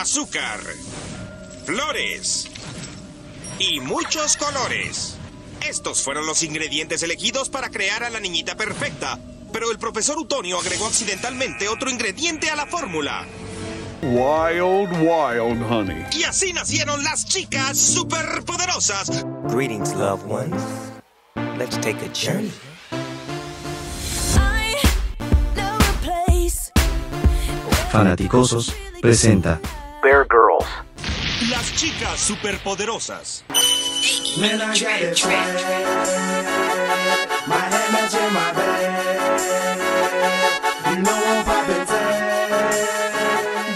azúcar, flores y muchos colores. Estos fueron los ingredientes elegidos para crear a la niñita perfecta, pero el profesor Utonio agregó accidentalmente otro ingrediente a la fórmula. Wild, wild honey. Y así nacieron las chicas superpoderosas. Greetings, loved ones. Let's take a journey. I know a place Fanaticosos presenta Bear Girls. Las chicas superpoderosas.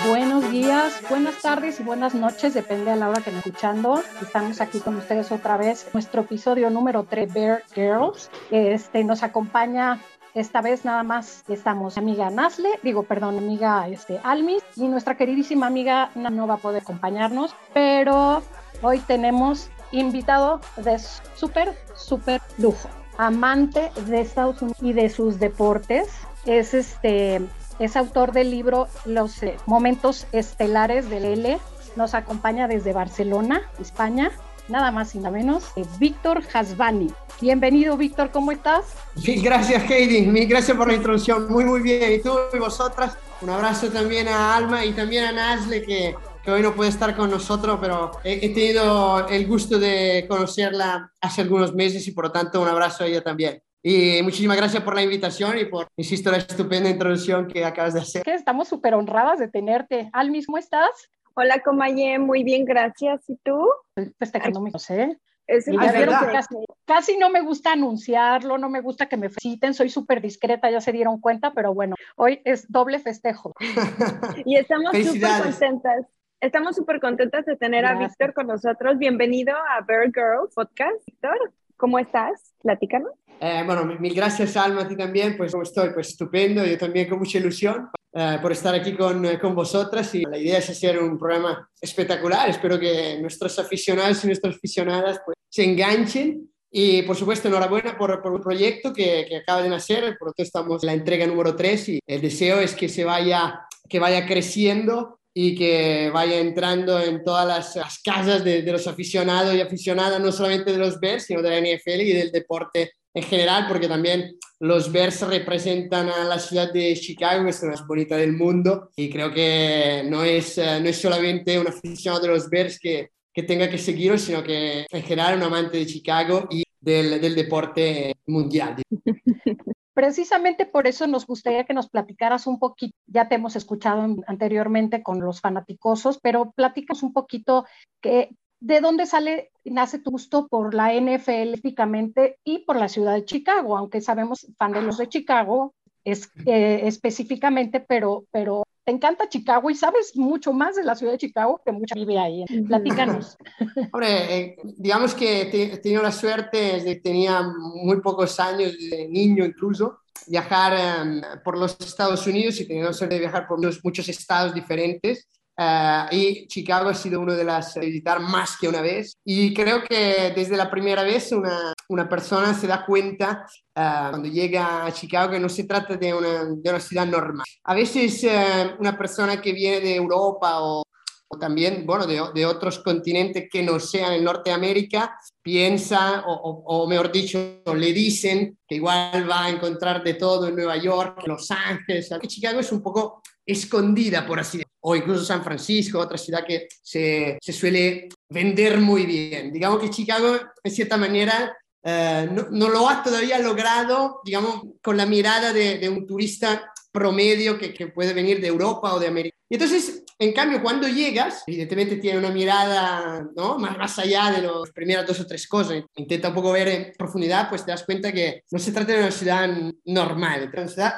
Buenos días, buenas tardes y buenas noches, depende a la hora que nos escuchando. Estamos aquí con ustedes otra vez, nuestro episodio número 3, Bear Girls. Este, nos acompaña esta vez nada más estamos amiga Nasle, digo, perdón, amiga este, Almis y nuestra queridísima amiga no, va a poder acompañarnos, pero hoy tenemos invitado de súper, súper lujo, amante de Estados Unidos y de sus deportes. Es este es autor del libro Los eh, Momentos Estelares del L. Nos acompaña desde Barcelona, España, nada más y nada menos, eh, Víctor Hasbani. Bienvenido, Víctor, ¿cómo estás? Mil gracias, Heidi. Mil gracias por la introducción. Muy, muy bien. Y tú y vosotras, un abrazo también a Alma y también a Nasle, que, que hoy no puede estar con nosotros, pero he, he tenido el gusto de conocerla hace algunos meses y por lo tanto un abrazo a ella también. Y muchísimas gracias por la invitación y por, insisto, la estupenda introducción que acabas de hacer. Estamos súper honradas de tenerte. Almis, ¿cómo estás? Hola, Comaye, muy bien, gracias. ¿Y tú? Estoy festejando mi José. Es Y el casi, casi no me gusta anunciarlo, no me gusta que me feliciten, soy súper discreta, ya se dieron cuenta, pero bueno, hoy es doble festejo. Y estamos súper contentas. Estamos súper contentas de tener a Gracias. Víctor con nosotros. Bienvenido a Bear Girl Podcast. Víctor, ¿cómo estás? Platícanos. Eh, bueno, mil gracias, Alma, a ti también. Pues, ¿cómo estoy? Pues estupendo. Yo también con mucha ilusión eh, por estar aquí con, eh, con vosotras. Y la idea es hacer un programa espectacular. Espero que nuestros aficionados y nuestras aficionadas pues, se enganchen. Y, por supuesto, enhorabuena por, por el proyecto que, que acaba de nacer. Por lo tanto, estamos en la entrega número 3 y el deseo es que se vaya, que vaya creciendo y que vaya entrando en todas las, las casas de, de los aficionados y aficionadas, no solamente de los Bears, sino de la NFL y del deporte en general, porque también los Bears representan a la ciudad de Chicago, que es la más bonita del mundo, y creo que no es, eh, no es solamente un aficionado de los Bears que, que tenga que seguirlos, sino que en general un amante de Chicago y del, del deporte mundial. Precisamente por eso nos gustaría que nos platicaras un poquito, ya te hemos escuchado en- anteriormente con los fanaticosos, pero platicas un poquito que, de dónde sale, nace tu gusto por la NFL específicamente y por la ciudad de Chicago, aunque sabemos fan de los de Chicago es, eh, específicamente, pero, pero te encanta Chicago y sabes mucho más de la ciudad de Chicago que mucha vive ahí. Platícanos. Hombre, eh, digamos que te- he tenido la suerte desde que tenía muy pocos años, de niño incluso, viajar eh, por los Estados Unidos y he tenido la suerte de viajar por muchos, muchos estados diferentes. Eh, y Chicago ha sido uno de las de visitar más que una vez. Y creo que desde la primera vez una, una persona se da cuenta eh, cuando llega a Chicago que no se trata de una, de una ciudad normal. A veces eh, una persona que viene de Europa o también, bueno, de, de otros continentes que no sean en Norteamérica, piensa, o, o- o mejor dicho, le dicen que igual va a encontrar de todo en Nueva York, en Los Ángeles, Chicago es un poco escondida, por así decirlo, o incluso San Francisco, otra ciudad que se, se suele vender muy bien. Digamos que Chicago, en cierta manera, eh, no, no lo ha todavía logrado, digamos, con la mirada de, de un turista promedio que, que puede venir de Europa o de América. Y entonces, en cambio, cuando llegas, evidentemente tiene una mirada ¿no? más, más allá de las primeras dos o tres cosas, intenta un poco ver en profundidad, pues te das cuenta que no se trata de una ciudad normal, es una ciudad.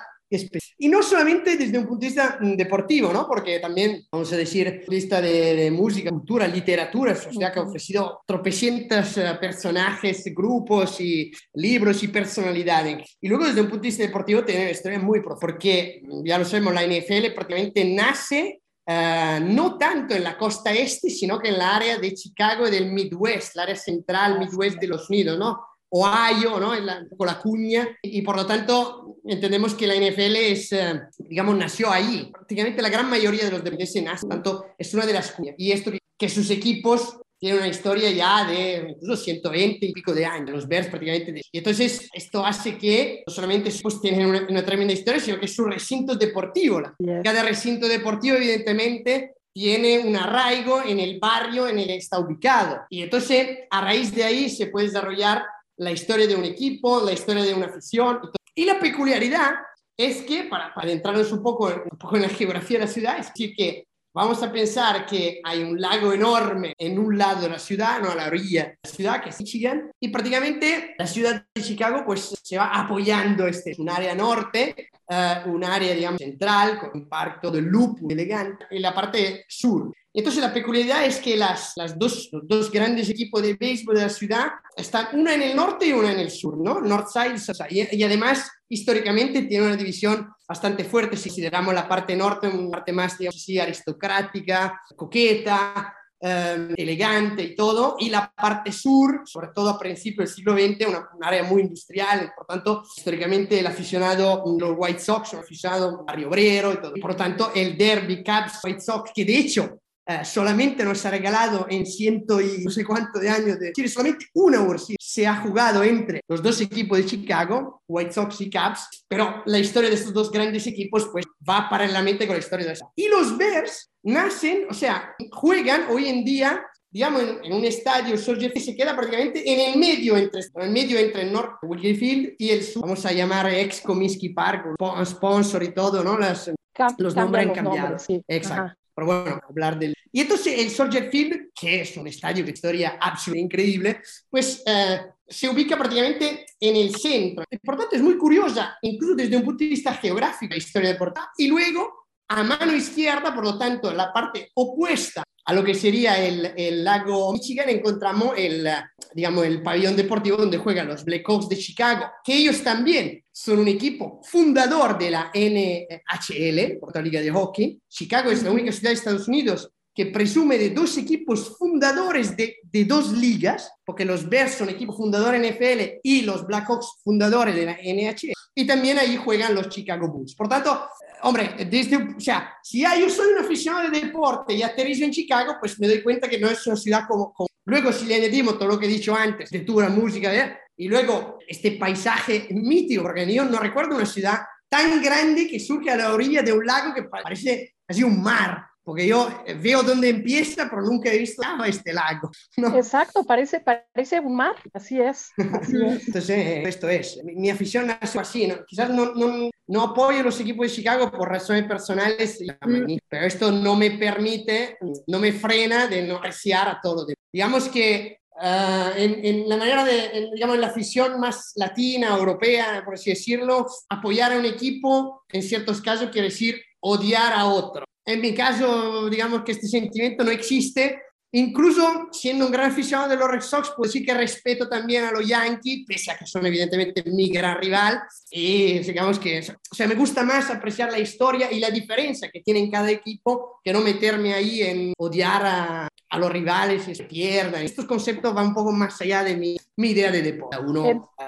Y no solamente desde un punto de vista mm, deportivo, ¿no? Porque también, vamos a decir, punto de de, música, cultura, literatura, ciudad que ha ofrecido tropecientas eh, personajes, grupos y libros y personalidades. Y luego desde un punto de vista deportivo tiene una historia muy profunda, porque mm, ya lo sabemos, la NFL prácticamente nace eh, no tanto en la costa este, sino que en la área de Chicago y del Midwest, la área central, Midwest de los Unidos, ¿no? Ohio, ¿no? Es la, poco la cuña, y por lo tanto entendemos que la NFL es, eh, digamos, nació ahí. Prácticamente la gran mayoría de los deportes nacen, tanto es una de las cuñas. Y esto que sus equipos tienen una historia ya de incluso 120 y pico de años, los Bears prácticamente. De... Y entonces esto hace que no solamente pues, tienen una, una, tremenda historia, sino que su recinto deportivo. Cada recinto deportivo evidentemente tiene un arraigo en el barrio en el que está ubicado. Y entonces a raíz de ahí se puede desarrollar la historia de un equipo, la historia de una afición. Y la peculiaridad es que, para, para adentrarnos un poco, un poco en la geografía de la ciudad, es decir, que Vamos a pensar que hay un lago enorme en un lado de la ciudad, no a la orilla de la ciudad, que es Michigan, y prácticamente la ciudad de Chicago pues se va apoyando, este es un área norte, uh, un área digamos central, con un parque todo loop elegante, en la parte sur. Entonces la peculiaridad es que las, las dos, los dos grandes equipos de béisbol de la ciudad están una en el norte y una en el sur, ¿no? Northside, y, y además históricamente tiene una división bastante fuerte si consideramos la parte norte, una parte más, digamos así, aristocrática, coqueta, eh, elegante y todo, y la parte sur, sobre todo a principios del siglo XX, una, un área muy industrial, por tanto, históricamente el aficionado, los White Sox, un aficionado barrio obrero y todo. Por tanto, el derby Cubs White Sox, que de hecho eh, solamente nos ha regalado en ciento y no sé cuánto de años, de, decir, solamente una World se ha jugado entre los dos equipos de Chicago, White Sox y Cubs, pero la historia de estos dos grandes equipos pues va paralelamente con la historia de esa. Y los Bears nacen, o sea, juegan hoy en día digamos, en, en, un estadio, Soldier se queda prácticamente en el medio entre, en el medio entre el norte, Wrigley Field, y el sur, vamos a llamar ex Comiskey Park, sponsor y todo, ¿no? Las, los nombres han cambiado. Sí. Exacto. Ajá. Pero bueno, hablar del... Y entonces el Soldier Field, que es un estadio de historia absolutamente increíble, pues eh, se ubica prácticamente en el centro. Por tanto, es muy curiosa, incluso desde un punto de vista geográfico, la historia de. Y luego, a mano izquierda, por lo tanto, la parte opuesta a lo que sería el, lago Michigan, encontramos el, digamos, el pabellón deportivo donde juegan los Blackhawks de Chicago, que ellos también son un equipo fundador de la NHL, la Liga de Hockey. Chicago es la única ciudad de Estados Unidos que presume de dos equipos fundadores de, de dos ligas, porque los Bears son equipo fundador NFL y los Blackhawks fundadores de la NHL, y también ahí juegan los Chicago Bulls. Por tanto, hombre, desde, o sea, si yo soy un aficionado de deporte y aterrizo en Chicago, pues me doy cuenta que no es una ciudad como, como... Luego, si le añadimos todo lo que he dicho antes, de la música, ¿eh? y luego este paisaje mítico, porque yo no recuerdo una ciudad tan grande que surge a la orilla de un lago que parece así un mar porque yo veo dónde empieza, pero nunca he visto ah, este lago. ¿no? Exacto, parece, parece un mar, así es. Así es. Entonces, esto es, mi, mi afición nació así, ¿no? quizás no, no, no, apoyo los equipos de Chicago por razones personales, mm. pero esto no me permite, no me frena de no apreciar a todo. Digamos que Uh, en, en, la manera de, en, digamos, en la afición más latina, europea, por así decirlo, apoyar a un equipo, en ciertos casos, quiere decir odiar a otro. En mi caso, digamos que este sentimiento no existe. Incluso siendo un gran aficionado de los Red Sox, pues sí que respeto también a los Yankees, pese a que son evidentemente mi gran rival. Y digamos que, o sea, me gusta más apreciar la historia y la diferencia que tiene cada equipo que no meterme ahí en odiar a, a los rivales y se pierdan. Estos conceptos van un poco más allá de mi, mi idea de deporte. Uno sí,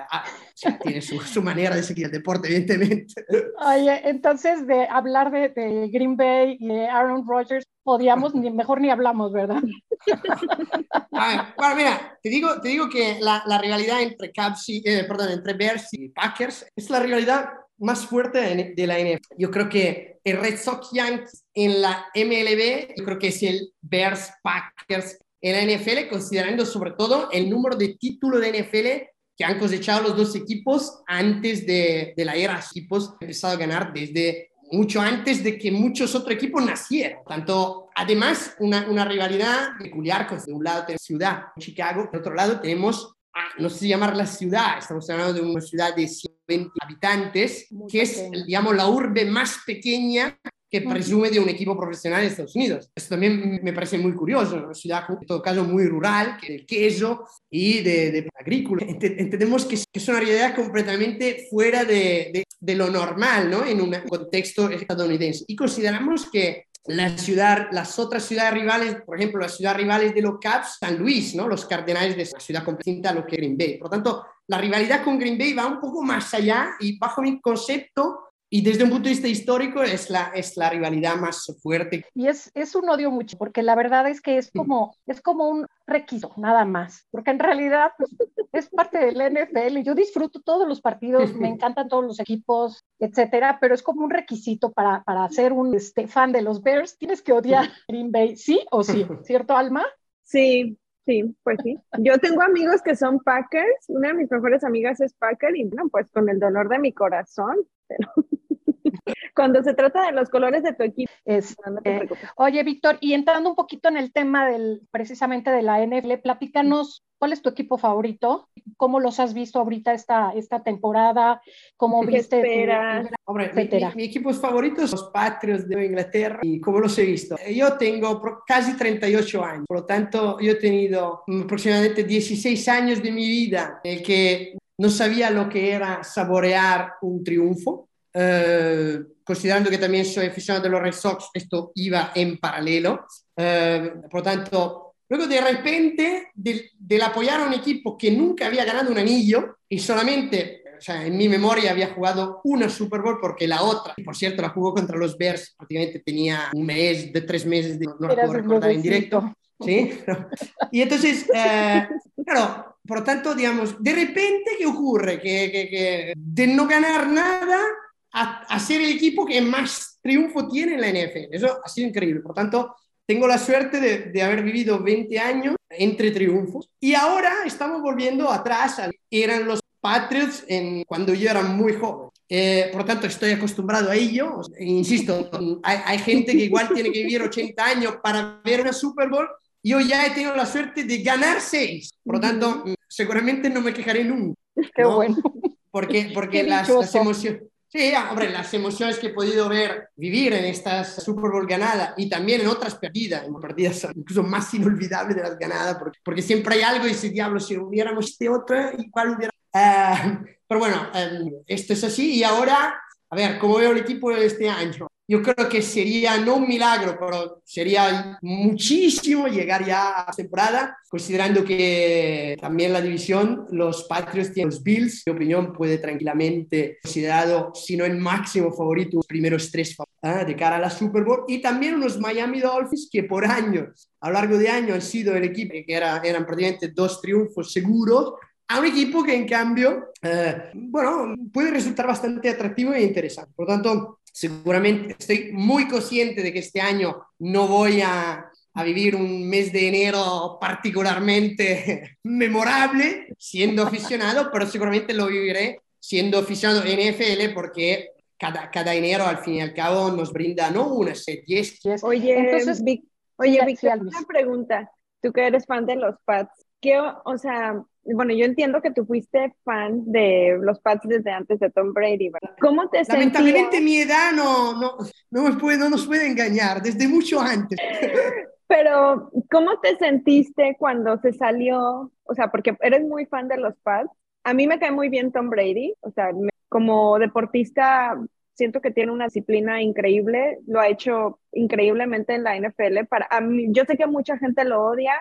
tiene su, su, manera de seguir el deporte, evidentemente. Oye, entonces de hablar de, de Green Bay y de Aaron Rodgers, podíamos, ni, mejor ni hablamos, ¿verdad? Ah, bueno, mira, te digo, te digo que la, la rivalidad entre Cubs y, eh, perdón, entre Bears y Packers es la rivalidad más fuerte de la NFL. Yo creo que el Red Sox Yankees en la MLB, yo creo que es el Bears Packers en la NFL, considerando sobre todo el número de títulos de NFL que han cosechado los dos equipos antes de, de la era. Los equipos han empezado a ganar desde mucho antes de que muchos otros equipos nacieran. Tanto, además, una, una rivalidad peculiar, con de un lado tenemos ciudad, Chicago, por otro lado tenemos Ah, no sé si llamar la ciudad, estamos hablando de una ciudad de 120 habitantes, Muy que es, digamos, la urbe más pequeña que presume de un equipo profesional de Estados Unidos. Esto también me parece muy curioso, una ciudad en todo caso muy rural, que del queso y de, de agrícola. Entendemos que es una realidad completamente fuera de, de, de lo normal, ¿no? En un contexto estadounidense. Y consideramos que la ciudad, las otras ciudades rivales, por ejemplo, las ciudades rivales de los Caps, San Luis, ¿no? Los Cardenales de la ciudad completamente a lo que Green Bay. Por lo tanto, la rivalidad con Green Bay va un poco más allá y bajo mi concepto y desde un punto de vista histórico es la, es la rivalidad más fuerte. Y es, es un odio mucho, porque la verdad es que es como, es como un requisito, nada más, porque en realidad pues, es parte del NFL. Yo disfruto todos los partidos, me encantan todos los equipos, etcétera, pero es como un requisito para, para ser un este, fan de los Bears. Tienes que odiar Green Bay, sí o sí, ¿cierto, Alma? Sí, sí, pues sí. Yo tengo amigos que son Packers, una de mis mejores amigas es Packer y bueno, pues con el dolor de mi corazón, pero cuando se trata de los colores de tu equipo. Es, eh, oye, Víctor, y entrando un poquito en el tema del, precisamente de la NFL, platícanos cuál es tu equipo favorito, cómo los has visto ahorita esta, esta temporada, cómo ¿Qué viste. tu- esperas? Hombre, mi, Etcétera. mi- mi equipos favoritos son los Patriots de Inglaterra y cómo los he visto. Yo tengo casi 38 años, por lo tanto yo he tenido aproximadamente 16 años de mi vida en el que no sabía lo que era saborear un triunfo. Eh, considerando que también soy aficionado de los Red Sox, esto iba en paralelo. Eh, por lo tanto, luego de repente, del, del apoyar a un equipo que nunca había ganado un anillo y solamente, o sea, en mi memoria había jugado una Super Bowl porque la otra, por cierto, la jugó contra los Bears, prácticamente tenía un mes, de tres meses, de, no la puedo recordar en directo. ¿sí? Y entonces, eh, claro, por lo tanto, digamos, de repente, ¿qué ocurre? Que, que, que de no ganar nada a, a ser el equipo que más triunfo tiene en la NFL. Eso ha sido increíble. Por tanto, tengo la suerte de, de haber vivido 20 años entre triunfos y ahora estamos volviendo atrás. Eran los Patriots en, cuando yo era muy joven. Eh, por tanto, estoy acostumbrado a ello. Insisto, hay, hay gente que igual tiene que vivir 80 años para ver una Super Bowl. Yo ya he tenido la suerte de ganar seis. Por lo tanto, seguramente no me quejaré nunca. Qué ¿no? bueno. Porque, porque Qué las, las emociones... Sí, hombre, las emociones que he podido ver, vivir en estas Super Bowl ganadas y también en otras perdidas, en partidas incluso más inolvidables de las ganadas, porque, porque siempre hay algo y ese diablo, si hubiéramos este otro, igual hubiera... Ah, pero bueno, eh, esto es así y ahora, a ver, ¿cómo veo el equipo de este año? Yo creo que sería no un milagro, pero sería muchísimo llegar ya a temporada, considerando que también la división, los Patriots tienen los Bills, mi opinión puede tranquilamente considerado, si no el máximo favorito, los primeros tres ¿eh? de cara a la Super Bowl, y también unos Miami Dolphins que por años, a lo largo de años, han sido el equipo que era, eran prácticamente dos triunfos seguros, a un equipo que en cambio, eh, bueno, puede resultar bastante atractivo e interesante. Por lo tanto, seguramente estoy muy consciente de que este año no voy a, a vivir un mes de enero particularmente memorable siendo aficionado, pero seguramente lo viviré siendo aficionado NFL porque cada, cada enero al fin y al cabo nos brinda no una, sed, diez. Yes. Oye, Entonces, Vic- oye, Alvis. una pregunta. Tú que eres fan de los Pats, ¿qué, o sea, bueno, yo entiendo que tú fuiste fan de los Pats desde antes de Tom Brady, ¿verdad? ¿Cómo te Lamentablemente sentías? mi edad no, no, no, nos puede, no nos puede engañar, desde mucho antes. Pero, ¿cómo te sentiste cuando se salió? O sea, porque eres muy fan de los Pats. A mí me cae muy bien Tom Brady. O sea, me- como deportista, siento que tiene una disciplina increíble. Lo ha hecho increíblemente en la NFL. Para, a mí, yo sé que mucha gente lo odia.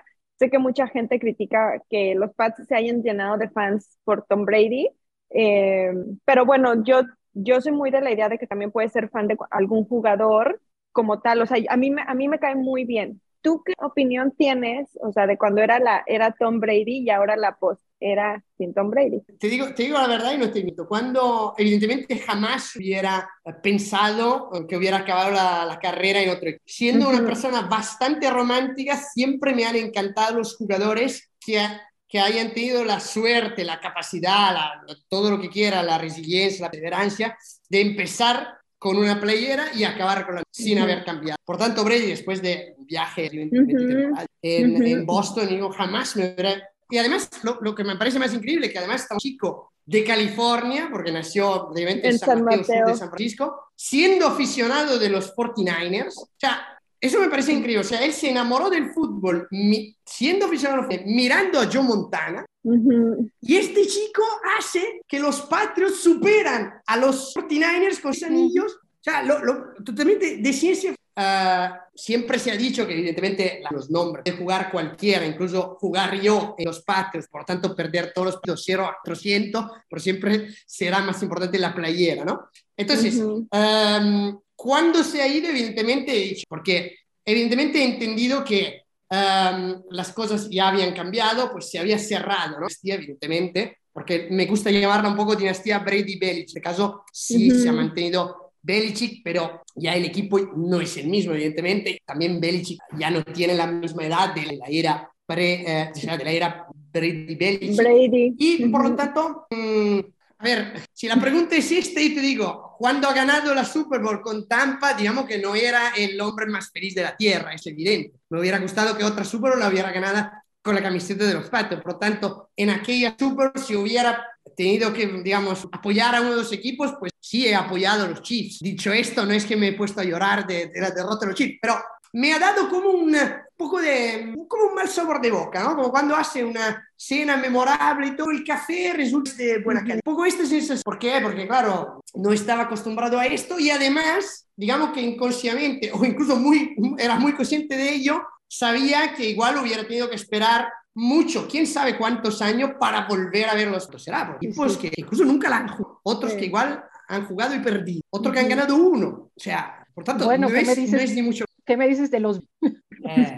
Sé que mucha gente critica que los Pats se hayan llenado de fans por Tom Brady. Eh, pero bueno, yo, yo soy muy de la idea de que también puedes ser fan de algún jugador como tal. O sea, a mí, a mí me cae muy bien. ¿Tú qué opinión tienes, o sea, de cuando era, la, era Tom Brady y ahora la post era sin Tom Brady? Te digo, te digo la verdad y no te miento. Cuando evidentemente jamás hubiera pensado que hubiera acabado la, la carrera en otro equipo. Siendo una Ujú. persona bastante romántica, siempre me han encantado los jugadores que, que hayan tenido la suerte, la capacidad, la- todo lo que quiera, la resiliencia, la perseverancia de empezar con una playera y acabar con la, sin Ujú. haber cambiado. Por tanto, Brady, después de un viaje Ujú. temporal en, en Boston, yo jamás me hubiera... Y además, lo, lo que me parece más increíble, que además está un chico de California, porque nació obviamente en San Mateo, sur de Mateo. San Francisco, siendo aficionado de los 49ers. O sea, eso me parece increíble. O sea, él se enamoró del fútbol mi- siendo aficionado, mirando a Joe Montana, Ujú. y este chico hace que los Patriots superan a los 49ers con sus anillos. O sea, lo, lo- totalmente de ciencia. Ah, siempre se ha dicho que evidentemente los nombres de jugar cualquiera, incluso jugar yo en los patios, por lo tanto perder todos los partidos 0 a 400, pero siempre será más importante la playera, ¿no? Entonces, Ujú. um, ¿cuándo se ha ido? Evidentemente, he dicho, porque evidentemente he entendido que um, las cosas ya habían cambiado, pues se había cerrado, ¿no? Dinastía, evidentemente, porque me gusta llamarla un poco dinastía Brady-Belichick. En este caso, sí se ha mantenido Belichick, pero ya el equipo no es el mismo, evidentemente. También Belichick ya no tiene la misma edad de la era, pre, eh, de la era Brady-Belichick. Brady. Y por lo tanto, mm, a ver, si la pregunta es esta y te digo, cuando ha ganado la Super Bowl con Tampa, digamos que no era el hombre más feliz de la tierra, es evidente. Me hubiera gustado que otra Super Bowl la hubiera ganado con la camiseta de los Patos. Por lo tanto, en aquella Super Bowl, si hubiera tenido que, digamos, apoyar a uno de los equipos, pues sí he apoyado a los Chiefs. Dicho esto, no es que me he puesto a llorar de, de la derrota de los Chiefs, pero me ha dado como un poco de, como un mal sabor de boca, ¿no? Como cuando hace una cena memorable y todo el café resulta de buena calidad. Un poco esta sensación. ¿Por qué? Porque, claro, no estaba acostumbrado a esto y además, digamos que inconscientemente, o incluso muy, era muy consciente de ello, sabía que igual hubiera tenido que esperar mucho, quién sabe cuántos años para volver a ver los será, equipos que incluso nunca la han jugado, otros que igual han jugado y perdido, otros que han ganado uno, o sea, por tanto, Bueno, no, ¿qué es, me dices? no es ni mucho ¿Qué me dices de los... eh,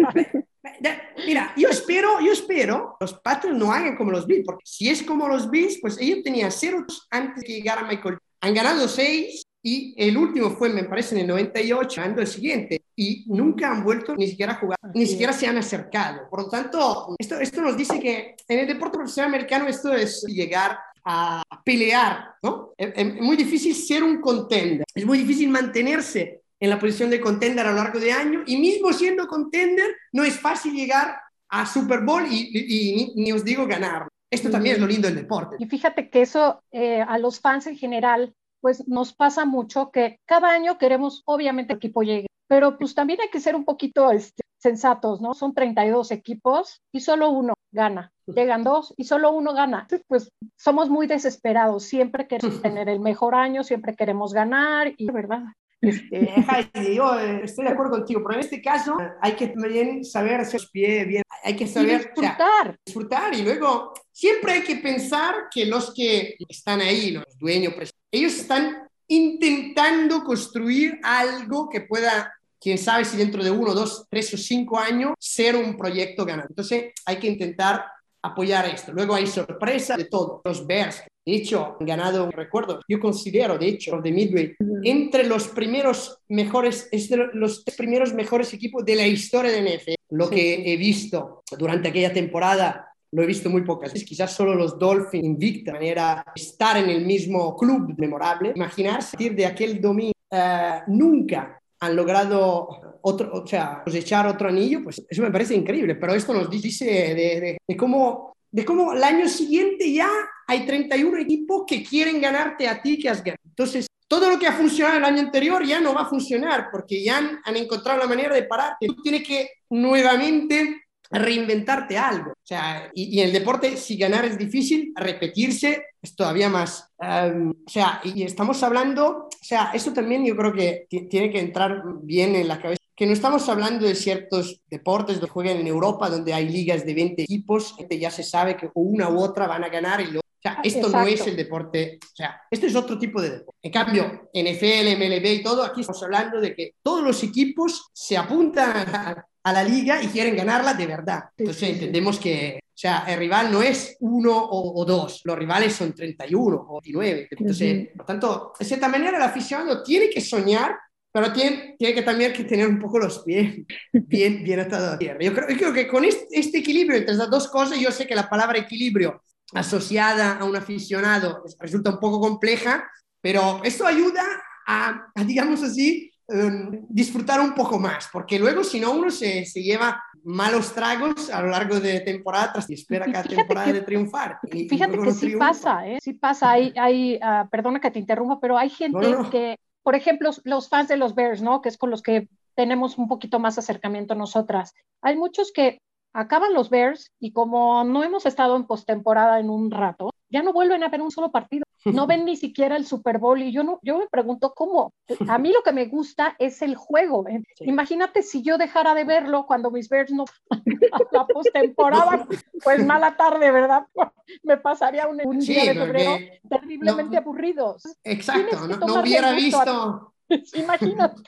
Mira, yo espero, yo espero los Patriots no hagan como los Bills, porque si es como los Bills, pues ellos tenían cero antes de que llegara Michael. Han ganado seis y el último fue, me parece, en el 98, ganando el siguiente. Y nunca han vuelto ni siquiera a jugar, ni Así siquiera se han acercado. Por lo tanto, esto, esto nos dice que en el deporte profesional americano esto es llegar a pelear, ¿no? Es, es muy difícil ser un contender, es muy difícil mantenerse en la posición de contender a lo largo de año y mismo siendo contender no es fácil llegar a Super Bowl y, y- y ni, ni os digo ganar. Esto también es lo lindo del deporte. Y fíjate que eso eh, a los fans en general, pues nos pasa mucho que cada año queremos, obviamente, el equipo llegue, pero pues también hay que ser un poquito este, sensatos, ¿no? Son 32 equipos y solo uno gana. Llegan dos y solo uno gana. Pues somos muy desesperados, siempre queremos tener el mejor año, siempre queremos ganar y, ¿verdad? Este, Heidi, yo eh, estoy de acuerdo contigo, pero en este caso hay que también saber hacer los pies bien, hay que y saber o sea, disfrutar. disfrutar y luego siempre hay que pensar que los que están ahí, los dueños, pres- ellos están intentando construir algo que pueda, quién sabe si dentro de uno, dos, tres o cinco años, ser un proyecto ganador. Entonces hay que intentar apoyar esto. Luego hay sorpresa de todo. Los Bears, de hecho, han ganado, recuerdo, yo considero, de hecho, de Midway, entre los primeros mejores, es de los primeros mejores equipos de la historia de NFL. Lo que he visto durante aquella temporada lo he visto muy pocas veces, quizás solo los Dolphins invicta, de manera estar en el mismo club memorable. Imaginarse a partir de aquel domingo, eh, nunca han logrado otro, o sea, cosechar otro anillo, pues eso me parece increíble, pero esto nos dice de, de, de cómo, de cómo el año siguiente ya hay 31 equipos que quieren ganarte a ti que has ganado. Entonces, todo lo que ha funcionado el año anterior ya no va a funcionar porque ya han, han encontrado la manera de pararte. Tú tienes que nuevamente reinventarte algo. O sea, y, el deporte, si ganar es difícil, repetirse es todavía más. Um, o sea, y estamos hablando, o sea, eso también yo creo que tiene que entrar bien en la cabeza. Que no estamos hablando de ciertos deportes que juegan en Europa, donde hay ligas de 20 equipos, ya se sabe que una u otra van a ganar y luego o sea, esto Exacto. no es el deporte, o sea, esto es otro tipo de deporte. En cambio, NFL, MLB y todo, aquí estamos hablando de que todos los equipos se apuntan a, a la liga y quieren ganarla de verdad. Entonces entendemos que, o sea, el rival no es uno o, o dos, los rivales son 31 o 29. Entonces, uh -huh. por tanto, de cierta manera el aficionado tiene que soñar pero tiene, tiene que también que tener un poco los pies bien, bien atados a tierra. Yo creo, yo creo que con este, este, equilibrio entre las dos cosas, yo sé que la palabra equilibrio asociada a un aficionado resulta un poco compleja, pero esto ayuda a, a digamos así, um, disfrutar un poco más, porque luego si no uno se, se, lleva malos tragos a lo largo de temporada tras y espera cada temporada que, de triunfar. Y, fíjate y que no sí triunfa. pasa, ¿eh? sí pasa, hay, hay uh, perdona que te interrumpa, pero hay gente no, no. que por ejemplo, los fans de los Bears, ¿no? Que es con los que tenemos un poquito más acercamiento nosotras. Hay muchos que acaban los Bears y como no hemos estado en postemporada en un rato, ya no vuelven a ver un solo partido. no ven ni siquiera el Super Bowl y yo no, yo me pregunto cómo. A mí lo que me gusta es el juego. ¿eh? Sí. Imagínate si yo dejara de verlo cuando mis Bears no la postemporada, pues mala tarde, ¿verdad? Me pasaría un, un Sí, día de febrero terriblemente no- aburridos. Exacto, no, hubiera a- visto, Imagínate,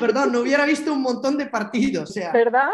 perdón, no hubiera visto un montón de partidos, o sea, ¿verdad?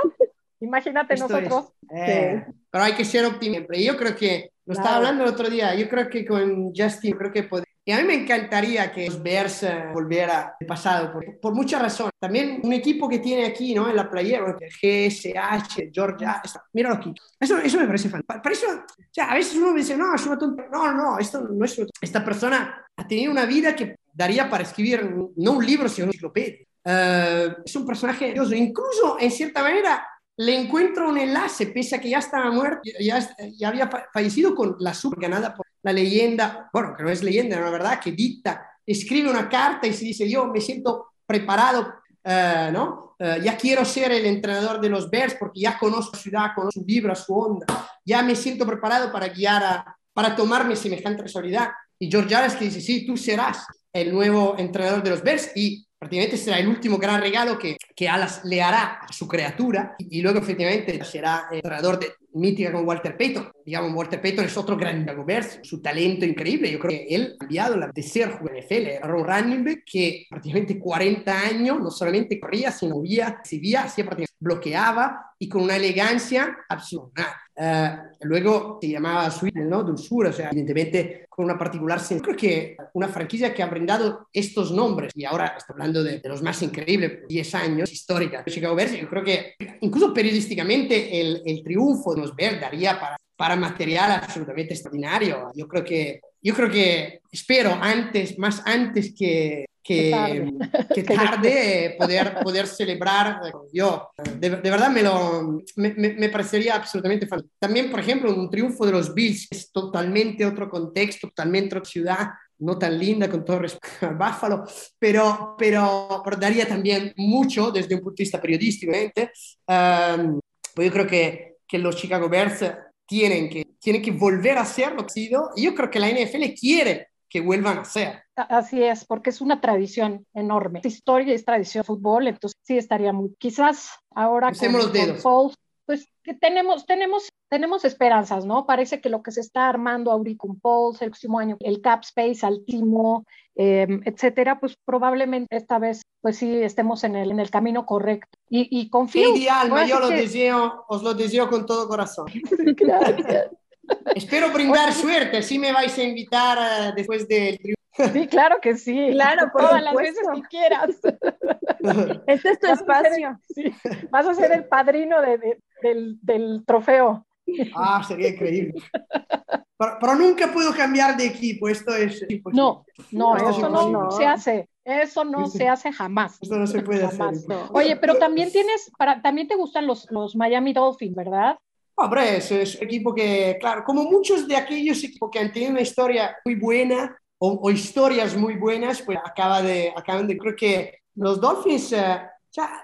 Imagínate Esto nosotros. eh, pero hay que ser optimista. Y yo creo que, lo estaba Claro. hablando el otro día, yo creo que con Justin, creo que pod- y a mí me encantaría que los Bears eh, volviera al pasado, por, por muchas razones. También un equipo que tiene aquí, ¿no? En la playera, GSH, Georgia, míralo aquí. Eso, eso me parece fantástico. Por eso, o sea, a veces uno dice, no, es una tontería. No, no, esto no es una. Esta persona ha tenido una vida que daría para escribir no un libro, sino una enciclopedia. Eh, es un personaje, incluso en cierta manera le encuentro un enlace, pese a que ya estaba muerto, ya, ya había fa- fallecido con la sub ganada por la leyenda, bueno, que no es leyenda, la verdad, que dicta, escribe una carta y se dice, yo me siento preparado, eh, ¿no? Eh, ya quiero ser el entrenador de los Bears porque ya conozco la ciudad, conozco su vibra, su onda, ya me siento preparado para guiar, a, para tomarme semejante responsabilidad. Y George Arias que dice, sí, tú serás el nuevo entrenador de los Bears y prácticamente será el último gran regalo que, que Alas le hará a su criatura y, luego efectivamente será entrenador de mítica con Walter Payton. Digamos, Walter Payton es otro gran Bears, su talento increíble. Yo creo que él ha cambiado la de ser NFL. Era un running back que prácticamente 40 años no solamente corría, sino movía, recibía, hacía prácticamente, bloqueaba y con una elegancia absoluta. Eh, luego se llamaba Sweden, ¿no? Dulzura, o sea, evidentemente con una particular sen- Creo que una franquicia que ha brindado estos nombres, y ahora está hablando de, de los más increíbles, 10 años, histórica Chicago Bears, yo creo que incluso periodísticamente el, el triunfo de los Bears daría para, para material absolutamente extraordinario. Yo creo que, yo creo que espero antes, más antes que, Que tarde. que tarde eh, poder, poder celebrar. eh, Yo, de, de verdad, me, lo, me, me- parecería absolutamente fantástico. También, por ejemplo, un triunfo de los Bills es totalmente otro contexto, totalmente otra ciudad, no tan linda con todo respeto al Buffalo, pero, pero, pero daría también mucho desde un punto de vista periodístico, obviamente. Um, pues yo creo que, que los Chicago Bears tienen que, tienen que volver a ser lo que sido, y yo creo que la NFL quiere que vuelvan a ser. Así es, porque es una tradición enorme. Es historia es tradición de fútbol, entonces sí estaría muy. Quizás ahora Crucemos los dedos. Foles, pues que tenemos, tenemos, tenemos esperanzas, ¿no? Parece que lo que se está armando con Foles el próximo año, el cap space altísimo, eh, etcétera, pues probablemente esta vez, pues sí, estemos en el, en el camino correcto. Y, y confío. Alma, ahora yo lo que- deseo, os lo deseo con todo corazón. Gracias. Espero brindar suerte, si me vais a invitar eh, después del triunfo. Sí, claro que sí. Claro, por Todas las veces que quieras. Este es tu Vas a ser- espacio. sí, vas a ser el padrino de- de- del, del trofeo. Ah, sería increíble. Pero, pero nunca puedo cambiar de equipo, esto es imposible. No, no, No, eso no, no. se hace. Eso no se hace jamás. Esto no se puede hacer. No. Oye, pero también tienes, para, también te gustan los, los Miami Dolphins, ¿verdad? Hombre, es, es un equipo que, claro, como muchos de aquellos equipos que han tenido una historia muy buena o, o historias muy buenas, pues acaba de, acaban de, creo que los Dolphins, eh,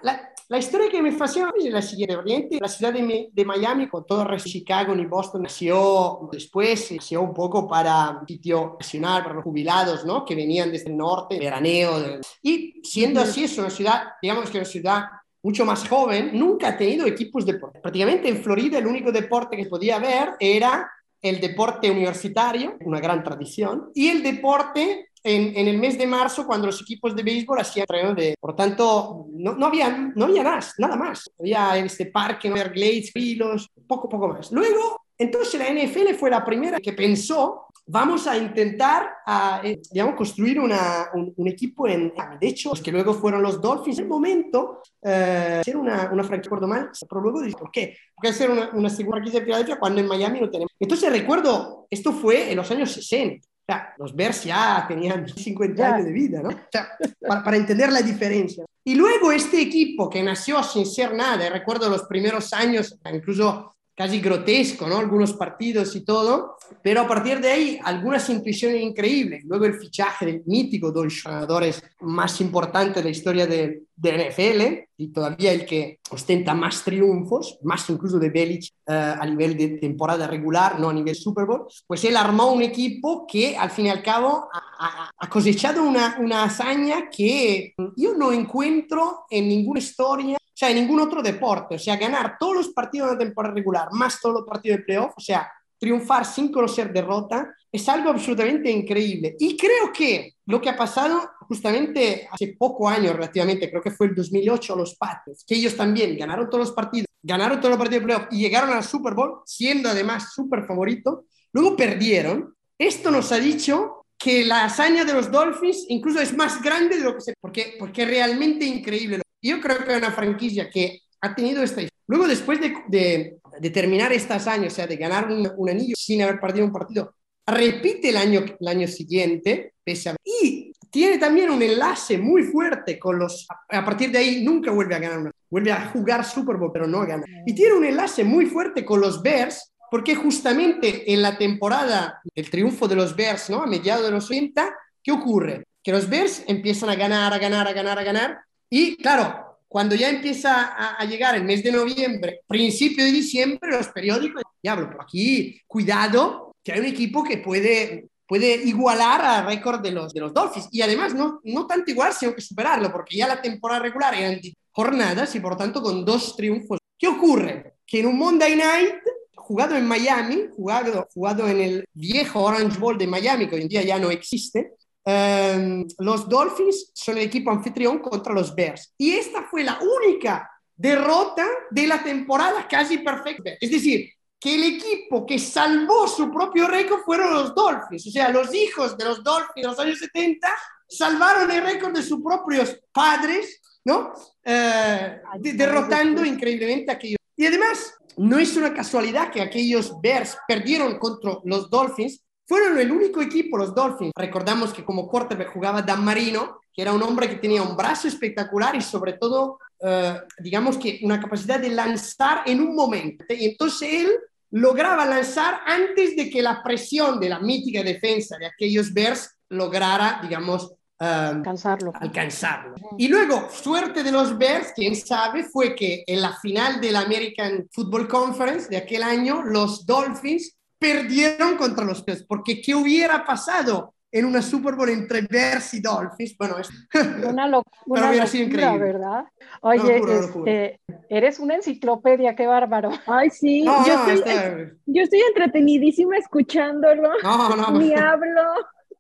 la, la historia que me fascina es la siguiente, Oriente, la ciudad de, de Miami, con todo el Chicago ni Boston, nació después, nació un poco para sitio nacional, para los jubilados, ¿no? Que venían desde el norte, veraneo, y siendo así, es una ciudad, digamos que una ciudad mucho más joven, nunca ha tenido equipos deportivos. Prácticamente en Florida el único deporte que podía haber era el deporte universitario, una gran tradición, y el deporte en, en el mes de marzo cuando los equipos de béisbol hacían entreno de... Por tanto, no, no, había, no había nada, nada más. Había en este parque, no había glades, filos, poco, poco más. Luego, entonces la NFL fue la primera que pensó vamos a intentar, a, eh, digamos, construir una, un, un, equipo en. De hecho, los que luego fueron los Dolphins, en el momento, eh, ser una, una franquicia, mal, pero luego dije, ¿por qué? Porque hacer una, una segunda franquicia de Filadelfia cuando en Miami no tenemos. Entonces recuerdo, esto fue en los años 60. O sea, los Bears ya tenían 50 Ya. años de vida, ¿no? O sea, para, para entender la diferencia. Y luego este equipo que nació sin ser nada, recuerdo los primeros años, incluso casi grotesco, ¿no? Algunos partidos y todo, pero a partir de ahí algunas intuiciones increíbles. Luego el fichaje del mítico, de los jugadores más importantes de la historia de, de NFL y todavía el que ostenta más triunfos, más incluso de Belichick eh, a nivel de temporada regular, no a nivel Super Bowl, pues él armó un equipo que al fin y al cabo ha, ha- ha cosechado una, una hazaña que yo no encuentro en ninguna historia, sea, en ningún otro deporte, o sea, ganar todos los partidos de temporada regular, más todos los partidos de playoff, o sea, triunfar sin conocer derrota, es algo absolutamente increíble. Y creo que lo que ha pasado justamente hace poco años relativamente, creo que fue el 2008 los Patriots, que ellos también ganaron todos los partidos, ganaron todos los partidos de playoff y llegaron al Super Bowl, siendo además súper favorito, luego perdieron. Esto nos ha dicho que la hazaña de los Dolphins incluso es más grande de lo que se... Porque, porque es realmente increíble. Yo creo que una franquicia que ha tenido esta... Luego, después de, de, de terminar esta hazaña, o sea, de ganar un, un anillo sin haber perdido un partido, repite el año, el año siguiente, pese a... Y tiene también un enlace muy fuerte con los... A partir de ahí nunca vuelve a ganar una... Vuelve a jugar Super Bowl, pero no gana. Y tiene un enlace muy fuerte con los Bears, porque justamente en la temporada del triunfo de los Bears, ¿no? A mediados de los 80, ¿qué ocurre? Que los Bears empiezan a ganar, a ganar, a ganar, a ganar, y claro, cuando ya empieza a, llegar el mes de noviembre, principio de diciembre, los periódicos, diablo, aquí, cuidado, que hay un equipo que puede, puede igualar al récord de los, de los Dolphins, y además no, no tanto igual, sino que superarlo, porque ya la temporada regular eran jornadas y por tanto con dos triunfos. ¿Qué ocurre? Que en un Monday Night jugado en Miami, jugado, jugado en el viejo Orange Bowl de Miami, que hoy en día ya no existe, eh, los Dolphins son el equipo anfitrión contra los Bears. Y esta fue la única derrota de la temporada casi perfecta. Es decir, que el equipo que salvó su propio récord fueron los Dolphins. O sea, los hijos de los Dolphins de los años 70 salvaron el récord de sus propios padres, ¿no? Eh, de- derrotando increíblemente a aquellos. Y además, no es una casualidad que aquellos Bears perdieron contra los Dolphins. Fueron el único equipo, los Dolphins. Recordamos que como quarterback jugaba Dan Marino, que era un hombre que tenía un brazo espectacular y sobre todo, eh, digamos que una capacidad de lanzar en un momento. Y entonces él lograba lanzar antes de que la presión de la mítica defensa de aquellos Bears lograra, digamos, Alcanzarlo. alcanzarlo. Y luego, suerte de los Bears, quién sabe, fue que en la final de la American Football Conference de aquel año, los Dolphins perdieron contra los Bears, porque ¿qué hubiera pasado en una Super Bowl entre Bears y Dolphins? Bueno, es Una, lo- una hubiera sido locura, increíble. ¿verdad? Oye, locura, una locura. este, eres una enciclopedia, qué bárbaro. Ay, sí, No, yo, no, estoy, está- yo estoy entretenidísima escuchándolo. no, no, Ni no, hablo.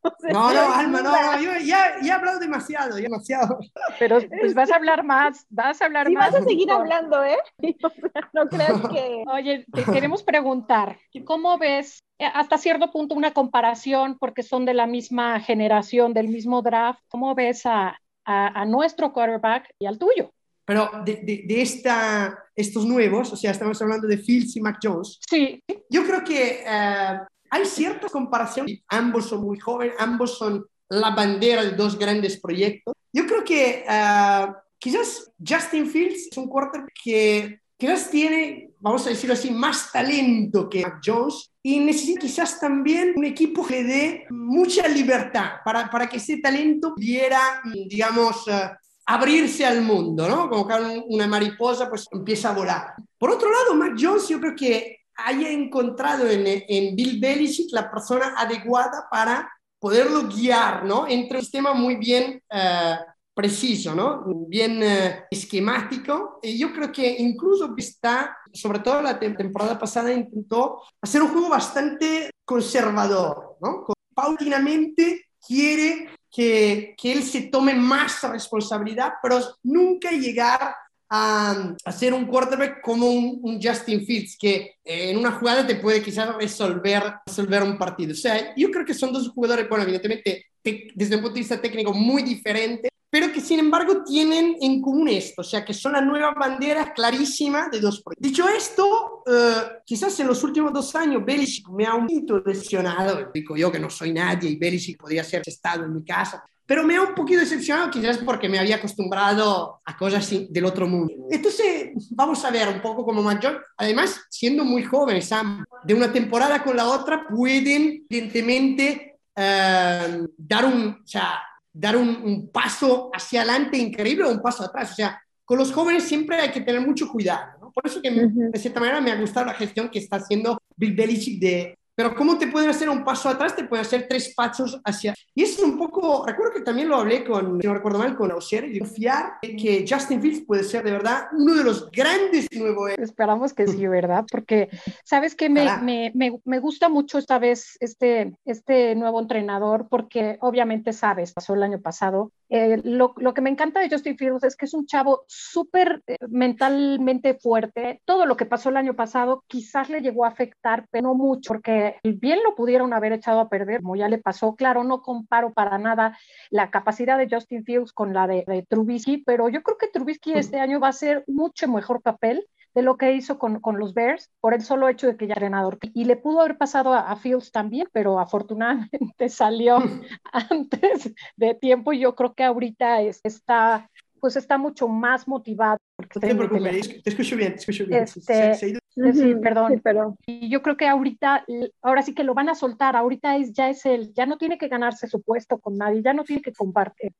No, no, Alma, no, no, yo ya, ya he hablado demasiado, ya demasiado. Pero pues vas a hablar más, vas a hablar Sí, más. vas a seguir hablando, ¿eh? O sea, no creas que... Oye, te queremos preguntar, ¿cómo ves eh, hasta cierto punto una comparación, porque son de la misma generación, del mismo draft, ¿cómo ves a, a, a nuestro quarterback y al tuyo? Pero de, de, de esta, estos nuevos, o sea, estamos hablando de Fields y Mac Jones, Sí, Yo creo que eh, hay ciertas comparaciones. Ambos son muy jóvenes, ambos son la bandera de dos grandes proyectos. Yo creo que eh, quizás Justin Fields es un quarterback que quizás tiene, vamos a decirlo así, más talento que Mac Jones y necesita quizás también un equipo que dé mucha libertad para, para que ese talento pudiera, digamos, eh, abrirse al mundo, ¿no? Como que una mariposa pues empieza a volar. Por otro lado, Mac Jones yo creo que haya encontrado en, en Bill Belichick la persona adecuada para poderlo guiar, ¿no? Entre un sistema muy bien eh, preciso, ¿no? Bien eh, esquemático. Y yo creo que incluso está, sobre todo la tem- temporada pasada, intentó hacer un juego bastante conservador, ¿no? Paulatinamente quiere que, que él se tome más responsabilidad, pero nunca llegar a, a ser un quarterback como un, un Justin Fields, que eh, en una jugada te puede quizás resolver, resolver un partido. O sea, yo creo que son dos jugadores, bueno, evidentemente te- desde un punto de vista técnico muy diferentes, pero que sin embargo tienen en común esto, o sea, que son la nueva bandera clarísima de dos proyectos. Dicho esto, eh, quizás en los últimos dos años Belichick me ha un poquito decepcionado, digo yo que no soy nadie y Belichick podría ser estado en mi casa, pero me ha un poquito decepcionado quizás porque me había acostumbrado a cosas del otro mundo. Entonces, vamos a ver un poco como mayor, además, siendo muy jóvenes, Sam, de una temporada con la otra, pueden, evidentemente, eh, dar, un, o sea, dar un, un paso hacia adelante increíble o un paso atrás. O sea, con los jóvenes siempre hay que tener mucho cuidado. ¿no? Por eso que Ujú. de cierta manera me ha gustado la gestión que está haciendo Bill Belichick de... Pero ¿cómo te pueden hacer un paso atrás? Te pueden hacer tres pasos hacia... Y es un poco... Recuerdo que también lo hablé con, si no recuerdo mal, con Auxerre, y confiar que Justin Fields puede ser de verdad uno de los grandes nuevos... Esperamos que sí, ¿verdad? Porque, ¿sabes qué? Me, me, me, me gusta mucho esta vez este, este nuevo entrenador porque obviamente sabes, pasó el año pasado. Eh, lo, lo que me encanta de Justin Fields es que es un chavo súper eh, mentalmente fuerte. Todo lo que pasó el año pasado quizás le llegó a afectar, pero no mucho, porque bien lo pudieron haber echado a perder, como ya le pasó. Claro, no comparo para nada la capacidad de Justin Fields con la de, de Trubisky, pero yo creo que Trubisky este año va a hacer mucho mejor papel de lo que hizo con, con, los Bears por el solo hecho de que ya era entrenador. Y le pudo haber pasado a, a Fields también, pero afortunadamente salió antes de tiempo y yo creo que ahorita es, está pues está mucho más motivado. No te preocupes, te escucho bien, te escucho bien. Este, se, se sí, perdón. Sí, pero... Y yo creo que ahorita, ahora sí que lo van a soltar, ahorita es, ya es él, ya no tiene que ganarse su puesto con nadie, ya no tiene que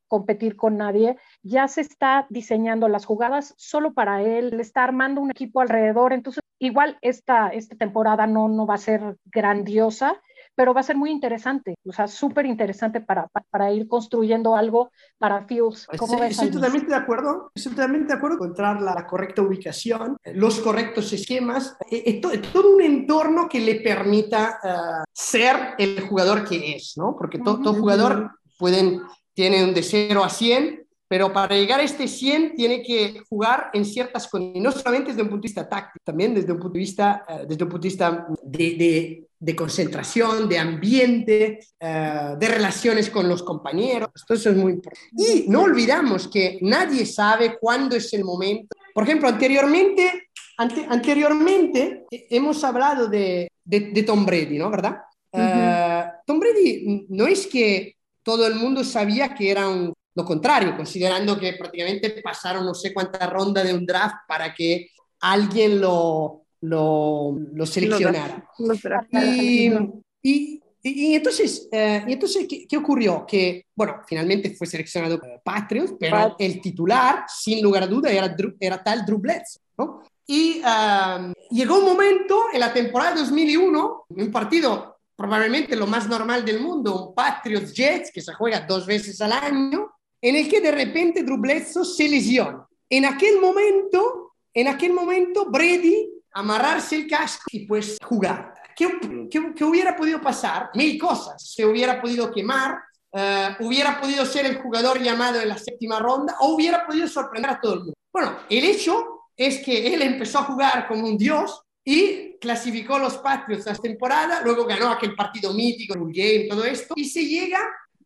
competir con nadie, ya se está diseñando las jugadas solo para él, le está armando un equipo alrededor, entonces igual esta, esta temporada no, no va a ser grandiosa, pero va a ser muy interesante, o sea, súper interesante para, para, ir construyendo algo para Fields. ¿Cómo sí, ves, estoy totalmente de acuerdo, estoy totalmente de acuerdo con encontrar la, correcta ubicación, los correctos esquemas, es, todo, todo un entorno que le permita uh, ser el jugador que es, ¿no? Porque to, uh -huh. todo jugador pueden, tiene un de 0 a 100, pero para llegar a este 100 tiene que jugar en ciertas condiciones, no solamente desde un punto de vista táctico, también desde un punto de vista, uh, desde un punto de, vista de, de, de concentración, de ambiente, uh, de relaciones con los compañeros. Esto eso es muy importante. Y no olvidamos que nadie sabe cuándo es el momento. Por ejemplo, anteriormente, ante, anteriormente hemos hablado de, de, de, Tom Brady, ¿no? ¿Verdad? Uh -huh. Tom Brady no es que todo el mundo sabía que era un lo contrario, considerando que prácticamente pasaron no sé cuántas rondas de un draft para que alguien lo, lo, lo seleccionara. Y, y, y, entonces, eh, y entonces ¿qué, ¿qué, ocurrió? Que, bueno, finalmente fue seleccionado uh, Patriots, pero Pat el titular, sin lugar a duda, era, era tal Drew Bledsoe, ¿no? Y um, llegó un momento en la temporada 2001, un partido probablemente lo más normal del mundo, un Patriots Jets que se juega dos veces al año, en el que de repente Drew Bledsoe se lesiona. En aquel momento, en aquel momento, Brady amarrarse el casco y pues jugar. ¿Qué, qué, hubiera podido pasar? Mil cosas. Se hubiera podido quemar, uh, hubiera podido ser el jugador llamado en la séptima ronda o hubiera podido sorprender a todo el mundo. Bueno, el hecho es que él empezó a jugar como un dios y clasificó los Patriots esta temporada, luego ganó aquel partido mítico, un game, todo esto, y se llega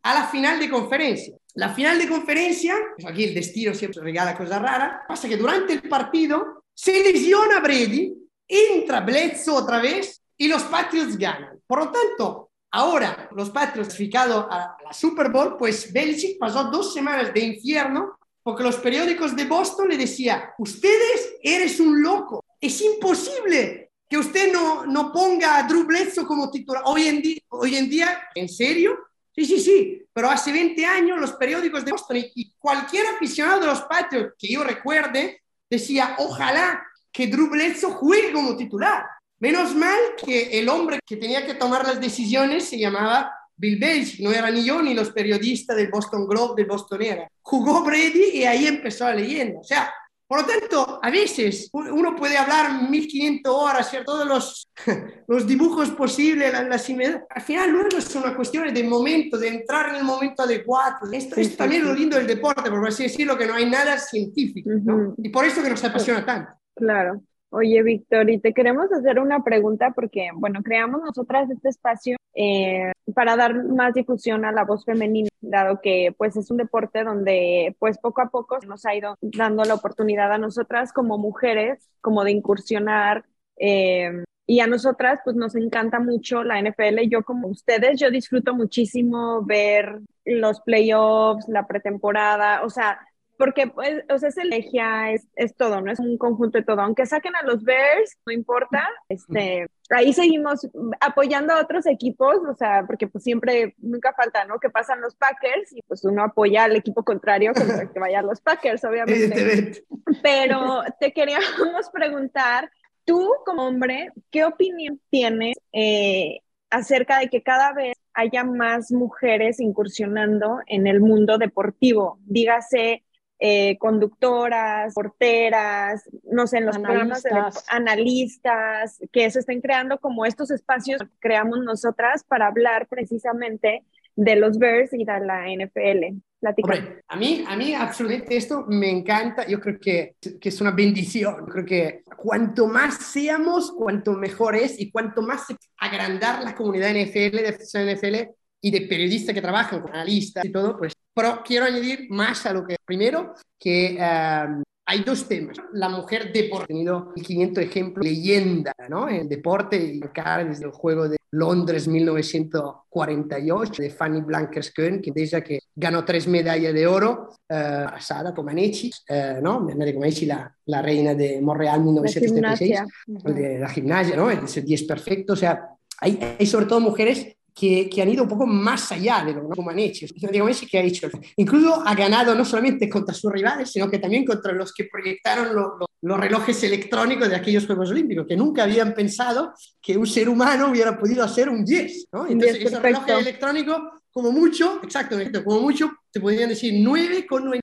a la final de conferencia. La final de conferencia, pues aquí el destino siempre regala cosas raras, pasa que durante el partido se lesiona Brady, entra Bledsoe otra vez y los Patriots ganan. Por lo tanto, ahora los Patriots clasificados a la Super Bowl, pues Belichick pasó dos semanas de infierno porque los periódicos de Boston le decían, ustedes eres un loco, es imposible que usted no, no ponga a Drew Bledsoe como titular. Hoy en, día, hoy en día, ¿en serio? Sí, sí, sí, pero hace 20 años los periódicos de Boston y cualquier aficionado de los Patriots que yo recuerde decía, ojalá que Drew Bledsoe juegue como titular. Menos mal que el hombre que tenía que tomar las decisiones se llamaba Bill Belichick, no era ni yo ni los periodistas del Boston Globe, del Boston Era. Jugó Brady y ahí empezó la leyenda. O sea, por lo tanto, a veces uno puede hablar 1500 horas, hacer todos los, los dibujos posibles, las, las al final luego es una cuestión de momento, de entrar en el momento adecuado. Esto, esto también es lo lindo del deporte, por así decirlo, que no hay nada científico, ¿no? Uh -huh. Y por eso que nos apasiona tanto. Claro. Oye, Víctor, y te queremos hacer una pregunta porque, bueno, creamos nosotras este espacio eh, para dar más difusión a la voz femenina, dado que pues es un deporte donde pues poco a poco nos ha ido dando la oportunidad a nosotras como mujeres, como de incursionar eh, y a nosotras pues nos encanta mucho la NFL. Yo como ustedes, yo disfruto muchísimo ver los playoffs, la pretemporada, o sea, porque pues, o sea, es elegía, es, es todo, ¿no? Es un conjunto de todo. Aunque saquen a los Bears, no importa, este, ahí seguimos apoyando a otros equipos, o sea, porque pues siempre, nunca falta, ¿no? Que pasan los Packers y pues uno apoya al equipo contrario que, que vayan los Packers, obviamente. Pero te queríamos preguntar, tú como hombre, ¿qué opinión tienes eh, acerca de que cada vez haya más mujeres incursionando en el mundo deportivo? Dígase, eh, conductoras, porteras, no sé, en los programas de analistas, que se estén creando como estos espacios que creamos nosotras para hablar precisamente de los Bears y de la NFL. Hombre, a mí, a mí absolutamente esto me encanta, yo creo que, que es una bendición, creo que cuanto más seamos, cuanto mejor es y cuanto más agrandar la comunidad NFL, de NFL y de periodistas que trabajan con analistas y todo, pues pero quiero añadir más a lo que primero, que um, hay dos temas. La mujer deporte, he tenido 500 ejemplos, leyenda, ¿no? El deporte y desde el juego de Londres 1948 de Fanny Blankers-Koen, que dice que ganó tres medallas de oro, uh, con Comaneci, uh, ¿no? La, la reina de Montreal 1976, de la gimnasia, ¿no? El 10 perfecto, o sea, hay, hay sobre todo mujeres que, que, han ido un poco más allá de lo que han hecho. Diego Messi que ha hecho, incluso ha ganado no solamente contra sus rivales, sino que también contra los que proyectaron lo, lo, los relojes electrónicos de aquellos Juegos Olímpicos, que nunca habían pensado que un ser humano hubiera podido hacer un 10. ¿no? Entonces, esos relojes electrónicos, como mucho, exacto, como mucho, te podrían decir 9 con 9.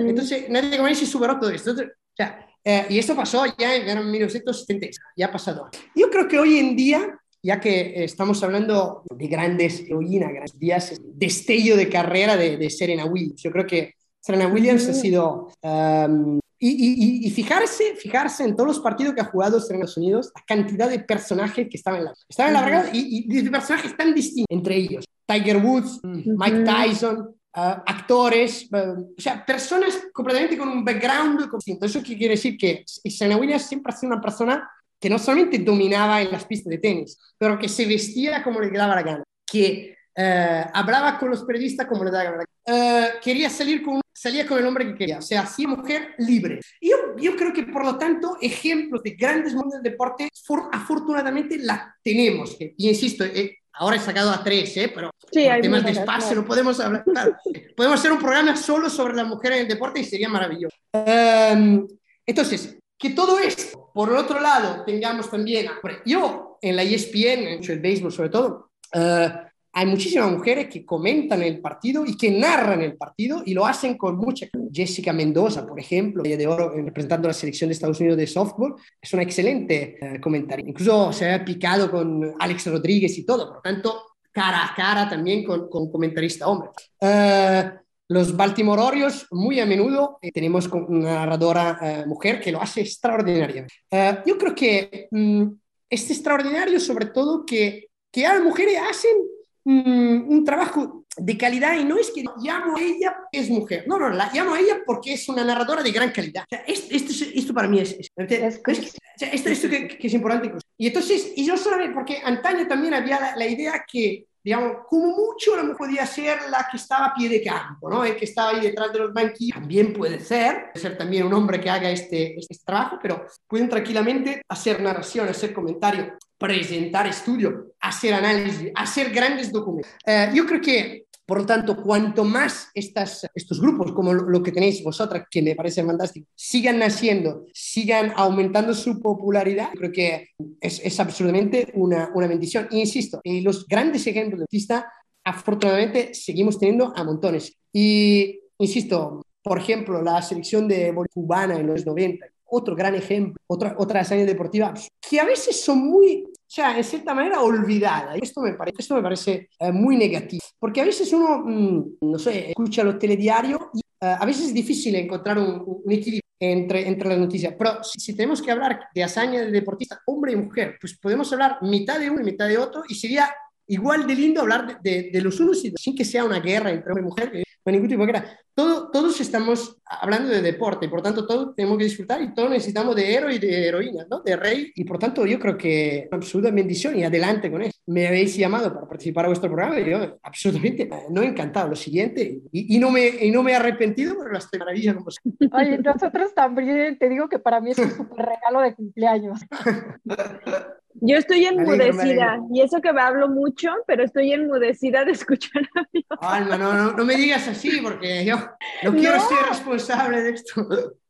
Entonces, Diego Messi superó todo esto. Entonces, o sea, eh, y esto pasó ya en 1970, ya ha pasado. Yo creo que hoy en día ya que estamos hablando de grandes heroínas, grandes días, destello de carrera de, de, Serena Williams. Yo creo que Serena Williams ha sido... Um, y, y, y, fijarse, fijarse en todos los partidos que ha jugado Serena Estados Unidos, la cantidad de personajes que estaban en la, estaban en la verdad y, y, de personajes tan distintos entre ellos. Tiger Woods, Mike Tyson, Uh, actores, uh, o sea, personas completamente con un background distinto. ¿Eso qué quiere decir? Que Serena Williams siempre ha sido una persona que no solamente dominaba en las pistas de tenis, pero que se vestía como le daba la gana, que eh, hablaba con los periodistas como le daba la gana, eh, quería salir con, salía con el hombre que quería, o sea, hacía mujer libre. Y yo, yo creo que, por lo tanto, ejemplos de grandes mundos del deporte, for, afortunadamente la tenemos. y insisto, eh, ahora he sacado a tres, ¿eh? pero sí, por temas de espacio no podemos hablar. Claro, podemos hacer un programa solo sobre la mujer en el deporte y sería maravilloso. Um, entonces, que todo esto, por el otro lado, tengamos también, yo en la ESPN, en el béisbol sobre todo, uh, hay muchísimas mujeres que comentan el partido y que narran el partido y lo hacen con mucha. Jessica Mendoza, por ejemplo, de oro representando a la selección de Estados Unidos de softball, es una excelente uh, comentario. Incluso se ha picado con Alex Rodríguez y todo, por lo tanto, cara a cara también con, con comentarista hombre. Uh, los Baltimore Orioles, muy a menudo eh, tenemos una narradora eh, mujer que lo hace extraordinario. Eh, yo creo que mm, es extraordinario, sobre todo, que, que las mujeres hacen mm, un trabajo de calidad y no es que llamo a ella es mujer, no, no, la llamo a ella porque es una narradora de gran calidad. O sea, esto, esto, esto, para mí es, es, es, esto, esto que, que, es importante. Y entonces, y yo solamente, porque antaño también había la, la idea que digamos, como mucho no podía ser la que estaba a pie de campo, ¿no? El que estaba ahí detrás de los banquillos. También puede ser, puede ser también un hombre que haga este, este trabajo, pero pueden tranquilamente hacer narración, hacer comentario, presentar estudio, hacer análisis, hacer grandes documentos. Eh, yo creo que por lo tanto, cuanto más estos grupos, como lo, que tenéis vosotras, que me parece fantástico, sigan naciendo, sigan aumentando su popularidad, creo que es, absolutamente una, bendición. Insisto, y los grandes ejemplos de artista, afortunadamente, seguimos teniendo a montones. Y, insisto, por ejemplo, la selección de cubana en los 90, otro gran ejemplo, otra, otra hazaña deportiva, que a veces son muy o sea, en cierta manera olvidada. Esto me parece, esto me parece eh, muy negativo, porque a veces uno, mmm, no sé, escucha los telediarios y uh, a veces es difícil encontrar un, un equilibrio entre, entre las noticias. Pero si, si, tenemos que hablar de hazaña de deportista, hombre y mujer, pues podemos hablar mitad de uno y mitad de otro y sería igual de lindo hablar de, de, de los unos y de, sin que sea una guerra entre hombre y mujer. Hay ningún tipo de guerra. Todo, todos estamos hablando de deporte, por tanto todos tenemos que disfrutar y todos necesitamos de héroe y de heroína, ¿no? De rey, y por tanto yo creo que absoluta bendición y adelante con eso. Me habéis llamado para participar a vuestro programa y yo absolutamente no he encantado. Lo siguiente, y, y no, me, y no me he arrepentido porque las maravilla como. Oye, nosotros también, te digo que para mí es un súper regalo de cumpleaños. Yo estoy enmudecida y eso que me hablo mucho, pero estoy enmudecida de escuchar a mi Alma, no, no, no me digas así porque yo no quiero No. ser responsable de esto.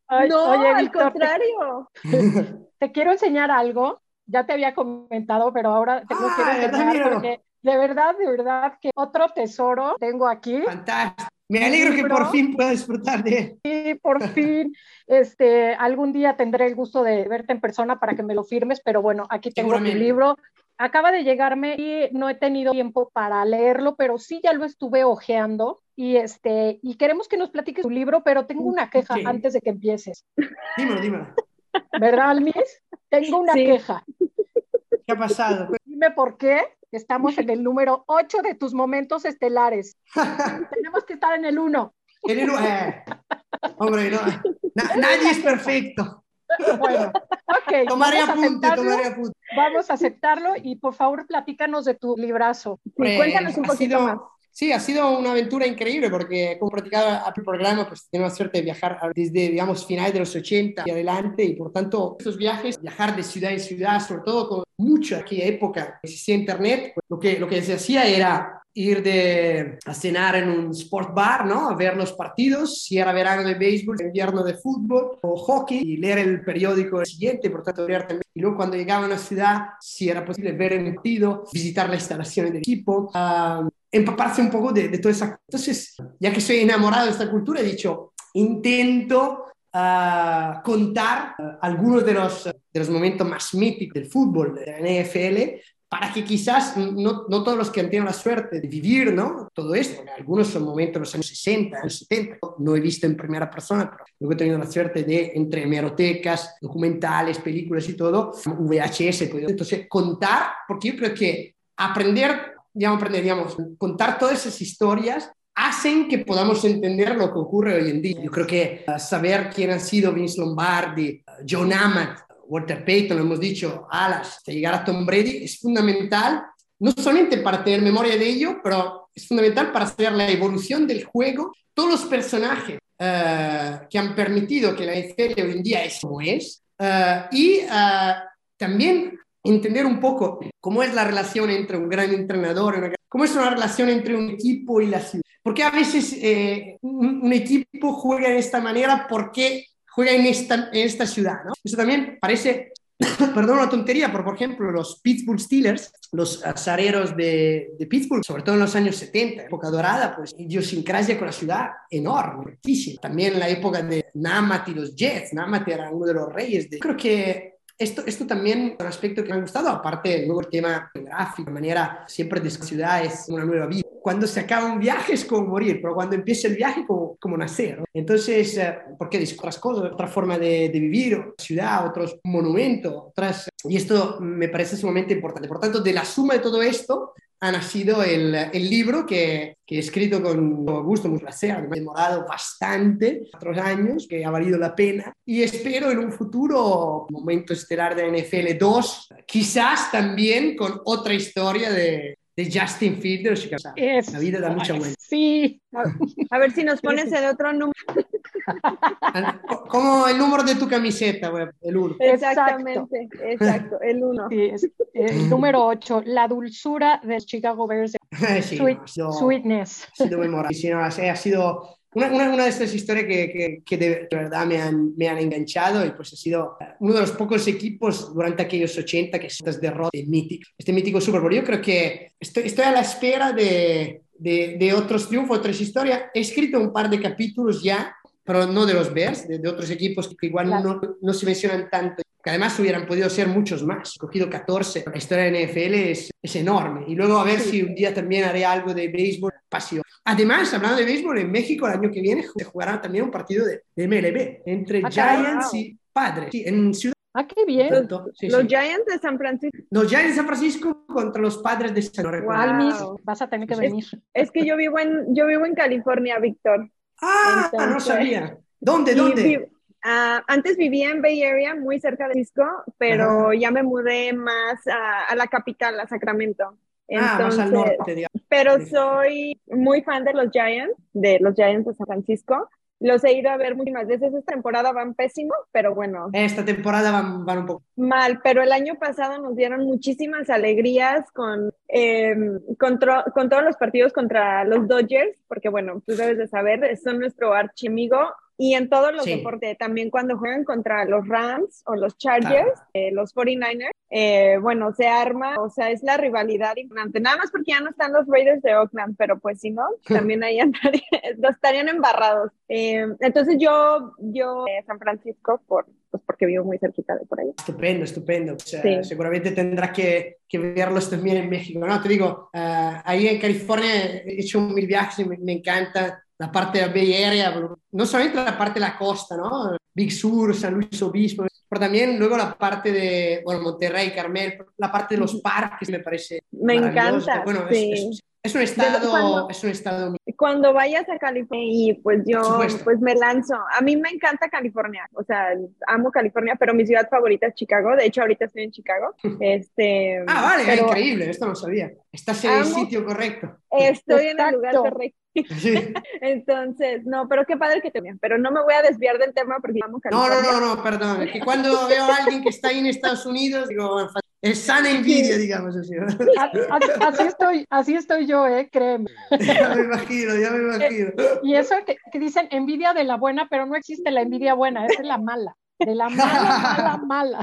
Ay, No, oye, al contrario. te quiero enseñar algo. Ya te había comentado, pero ahora te lo Ah, quiero enseñar porque de verdad, de verdad que otro tesoro tengo aquí. Fantástico. Me alegro que por fin pueda disfrutar de él. Y por fin, este, algún día tendré el gusto de verte en persona para que me lo firmes, pero bueno, aquí tengo tu Seguramente. libro. Acaba de llegarme y no he tenido tiempo para leerlo, pero sí ya lo estuve hojeando y este, y queremos que nos platiques tu libro, pero tengo una queja Sí. antes de que empieces. Dímelo, dímelo. ¿Verdad, Almis? Tengo una Sí. queja. ¿Qué ha pasado? Dime por qué. Estamos en el número 8 de tus momentos estelares. Tenemos que estar en el 1. El héroe- eh, hombre, no, na- nadie es perfecto. Bueno, ok. Tomaré apunte, tomaré apunte. Vamos a aceptarlo y por favor platícanos de tu librazo. Pues, cuéntanos un poquito sido- más. Sí, ha sido una aventura increíble porque como practicaba el programa, pues tengo la suerte de viajar desde, digamos, finales de los 80 y adelante y por tanto estos viajes, viajar de ciudad en ciudad, sobre todo con mucha aquella época que existía internet, pues, lo, que, lo que se hacía era ir de, a cenar en un sport bar, ¿no? A ver los partidos, si era verano de béisbol, invierno de fútbol o hockey y leer el periódico siguiente, por tanto leer también. Y luego cuando llegaba a una ciudad, si era posible ver el partido, visitar las instalaciones del equipo, ah, empaparse un poco de, de toda esa... Entonces, ya que soy enamorado de esta cultura, he dicho, intento ah, contar ah, algunos de los, de los momentos más míticos del fútbol, de la NFL, para que quizás no, no todos los que han tenido la suerte de vivir ¿no? todo esto, algunos son momentos de los años 60, años 70, no he visto en primera persona, pero luego he tenido la suerte de, entre hemerotecas, documentales, películas y todo, VHS, entonces contar, porque yo creo que aprender, digamos, digamos, contar todas esas historias hacen que podamos entender lo que ocurre hoy en día. Yo creo que uh, saber quién han sido Vince Lombardi, uh, John Amat, Walter Payton, lo hemos dicho, Alas, hasta llegar a Tom Brady, es fundamental, no solamente para tener memoria de ello, pero es fundamental para saber la evolución del juego, todos los personajes uh, que han permitido que la NFL hoy en día es como es, y también entender un poco cómo es la relación entre un gran entrenador una cómo es una relación entre un equipo y la ciudad. Porque a veces eh, un, un, equipo juega de esta manera porque juega en esta, en esta ciudad, ¿no? Eso también parece, perdón, una tontería, pero por ejemplo los Pittsburgh Steelers, los azareros de, de, Pittsburgh, sobre todo en los años 70, época dorada, pues idiosincrasia con la ciudad enorme, muchísimo. También la época de Namath y los Jets, Namath era uno de los reyes de... Creo que esto, esto también es un aspecto que me ha gustado, aparte luego el tema geográfico, manera siempre de ciudad es una nueva vida. Cuando se acaba un viaje es como morir, pero cuando empieza el viaje como, como nacer. ¿no? Entonces, eh, porque otras cosas, otra forma de, de vivir, ciudad, otros monumentos, otras... Y esto me parece sumamente importante. Por tanto, de la suma de todo esto, ha nacido el, el libro que, que, he escrito con gusto, muy placer, me ha demorado bastante, otros años, que ha valido la pena. Y espero en un futuro momento estelar de NFL 2, quizás también con otra historia de, de Justin Fields. Es, la vida da mucha vuelta. Sí. A ver si nos pones el otro número. Como el número de tu camiseta, web, el 1. Exactamente, exacto, el 1. Sí, es, el número 8, la dulzura del Chicago Bears. sí, Sweet, no, ha sido, sweetness. Ha sido memorable. Sí, no, ha sido una, una, una, de estas historias que, que, que de, verdad me han, me han enganchado y pues ha sido uno de los pocos equipos durante aquellos 80 que estas derrotas míticas, este mítico Super Bowl. Yo creo que estoy, estoy a la espera de, de, de, otros triunfos, otras historias. He escrito un par de capítulos ya, pero no de los Bears, de, de otros equipos que igual claro. no, no, se mencionan tanto, que además hubieran podido ser muchos más. He cogido 14. La historia de NFL es, es enorme. Y luego a ver sí. si un día también haré algo de béisbol, pasión. Además, hablando de béisbol, en México el año que viene se jugará también un partido de, de MLB entre ah, Giants wow. y Padres, sí, en Ciudad Ah, qué bien. Tanto, sí, los sí. Giants de San Francisco. Los Giants de San Francisco contra los padres de San Francisco. Wow. Almis, vas a tener que venir. Es que yo vivo en, yo vivo en California, Víctor. Ah, no Entonces- sabía. ¿Dónde? ¿Dónde? Ah, antes vivía en Bay Area, muy cerca de Cisco, pero ya me mudé más a, a la capital, a Sacramento. ah, más al Entonces, norte, digamos. pero soy muy fan de los Giants, de los Giants de San Francisco. Los he ido a ver muchísimas veces. Esta temporada van pésimo, pero bueno, Esta temporada van, van un poco. mal. Pero el año pasado nos dieron muchísimas alegrías con, eh, contro- con todos los partidos contra los Dodgers, porque bueno, tú debes de saber, son nuestro archimigo. Y en todos los Sí. deportes, también cuando juegan contra los Rams o los Chargers, eh, los 49ers, eh, bueno, se arma, o sea, es la rivalidad importante. Nada más porque ya no están los Raiders de Oakland, pero pues si no, también ahí estarían embarrados. Eh, entonces yo, yo, eh, San Francisco, por, pues porque vivo muy cerquita de por ahí. Estupendo, estupendo. O sea, Sí. Seguramente tendrás que, que verlos también en México. No, te digo, eh, ahí en California he hecho mil viajes y me, me encanta la parte de la Bay Area, no solamente la parte de la costa, ¿no? Big Sur, San Luis Obispo, pero también luego la parte de, bueno, Monterrey, Carmel, la parte de los parques me parece Me encanta, Bueno, es- sí. es, es un estado, cuando- es un estado Cuando vayas a California y pues yo pues me lanzo. A mí me encanta California, o sea, amo California, pero mi ciudad favorita es Chicago. De hecho, ahorita estoy en Chicago. Este, Ah, vale, pero increíble, esto no sabía. Estás en el Amo- sitio correcto. Estoy en el lugar Exacto. correcto. Sí. Entonces, no, pero qué padre que te vean. Pero no me voy a desviar del tema porque amo No, California. no, no, no, perdón. Es que cuando veo a alguien que está ahí en Estados Unidos, digo, es sana envidia, digamos así. A- a- Así estoy, así estoy yo, eh, créeme. ya me imagino, ya me imagino. Y eso que, que dicen envidia de la buena, pero no existe la envidia buena, esa es la mala. De la mala, mala, mala.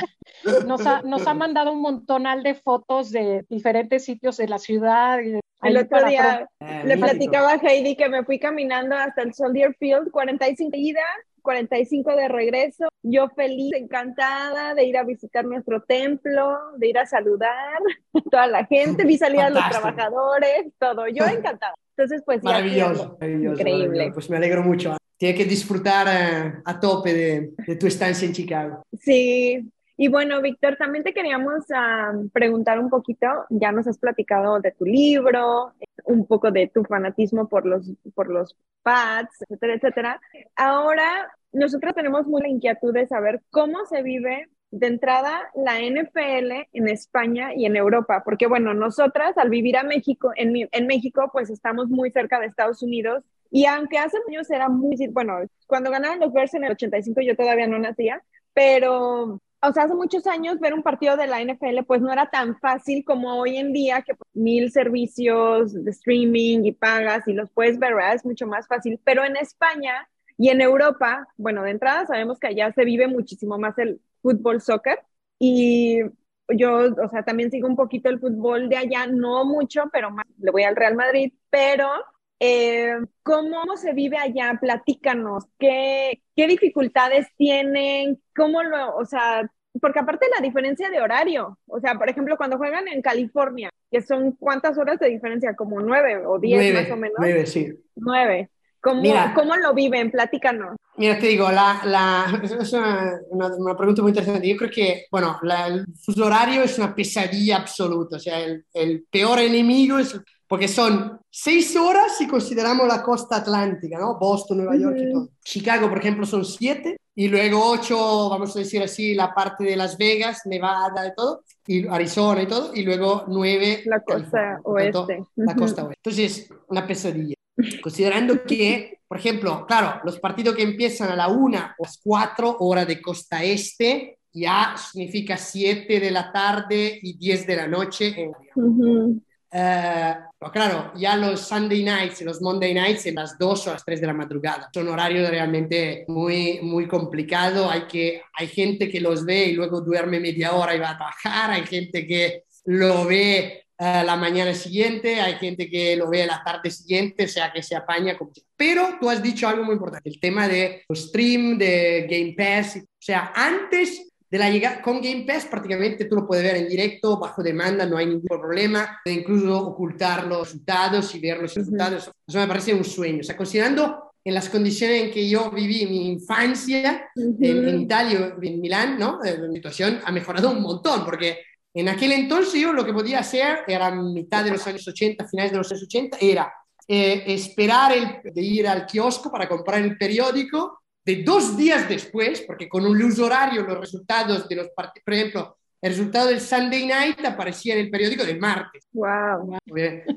Nos ha, nos ha mandado un montonal de fotos de diferentes sitios de la ciudad. Y de, El otro día Eh, le platicaba a Heidi que me fui caminando hasta el Soldier Field, 45 de ida, 45 de regreso. Yo feliz, encantada de ir a visitar nuestro templo, de ir a saludar a toda la gente, vi salir a los trabajadores, todo. Yo encantada. Entonces, pues Maravilloso, maravilloso. Increíble. maravilloso. Pues me alegro mucho. Tienes que disfrutar eh, a tope de, de tu estancia en Chicago. Sí, y bueno, Víctor, también te queríamos am, preguntar un poquito, ya nos has platicado de tu libro, un poco de tu fanatismo por los, por los pads, etcétera, etcétera. Ahora, nosotros tenemos mucha inquietud de saber cómo se vive de entrada la NFL en España y en Europa, porque bueno, nosotras al vivir a México, en, México, pues estamos muy cerca de Estados Unidos y aunque hace años era muy, bueno, cuando ganaron los Bears en el 85 yo todavía no nacía, pero, o sea, hace muchos años ver un partido de la NFL pues no era tan fácil como hoy en día, que pues, mil servicios de streaming y pagas y los puedes ver, ¿verdad? Es mucho más fácil, pero en España y en Europa, bueno, de entrada sabemos que allá se vive muchísimo más el fútbol, soccer, y yo, o sea, también sigo un poquito el fútbol de allá, no mucho, pero más, le voy al Real Madrid, pero eh, ¿cómo se vive allá? Platícanos, ¿qué, qué dificultades tienen? ¿Cómo lo, o sea, porque aparte la diferencia de horario, o sea, por ejemplo, cuando juegan en California, que son cuántas horas de diferencia, como nueve o diez Nueve, más o menos, nueve, sí. nueve. ¿Cómo, Mira. ¿Cómo lo viven? Platícanos. Mira, te digo, la, la- es una, una- una pregunta muy interesante. Yo creo que, bueno, la- el fuso horario es una pesadilla absoluta. O sea, el, el peor enemigo es porque son seis horas si consideramos la costa atlántica, ¿no? Boston, Nueva York y todo. Chicago, por ejemplo, son siete y luego ocho, vamos a decir así, la parte de Las Vegas, Nevada y todo, y Arizona y todo, y luego nueve. La costa. Por tanto, oeste. La Ujú. costa oeste. Entonces, una pesadilla. Considerando que, por ejemplo, claro, los partidos que empiezan a la una o las cuatro hora de costa este, ya significa siete de la tarde y diez de la noche. en-. Eh, pero claro, ya los Sunday nights y los Monday nights en las 2 o las 3 de la madrugada. Son horarios realmente muy, muy complicados. Hay, que, hay gente que los ve y luego duerme media hora y va a trabajar. Hay gente que lo ve eh, la mañana siguiente. Hay gente que lo ve la tarde siguiente, o sea que se apaña. Como... Pero tú has dicho algo muy importante, el tema de los stream, de Game Pass. O sea, antes de la llegada con Game Pass prácticamente tú lo puedes ver en directo, bajo demanda, no hay ningún problema, puedes incluso ocultar los resultados y ver los resultados. Eso me parece un sueño. O sea, considerando en las condiciones en que yo viví mi infancia Ujú. en, en Italia, en Milán, ¿no? Eh, La situación ha mejorado un montón, porque en aquel entonces yo lo que podía hacer, era mitad de los años 80, finales de los años 80, era eh, esperar el, de ir al kiosco para comprar el periódico de dos días después, porque con un luz horario los resultados de los partidos, por ejemplo, el resultado del Sunday Night aparecía en el periódico del martes. Wow.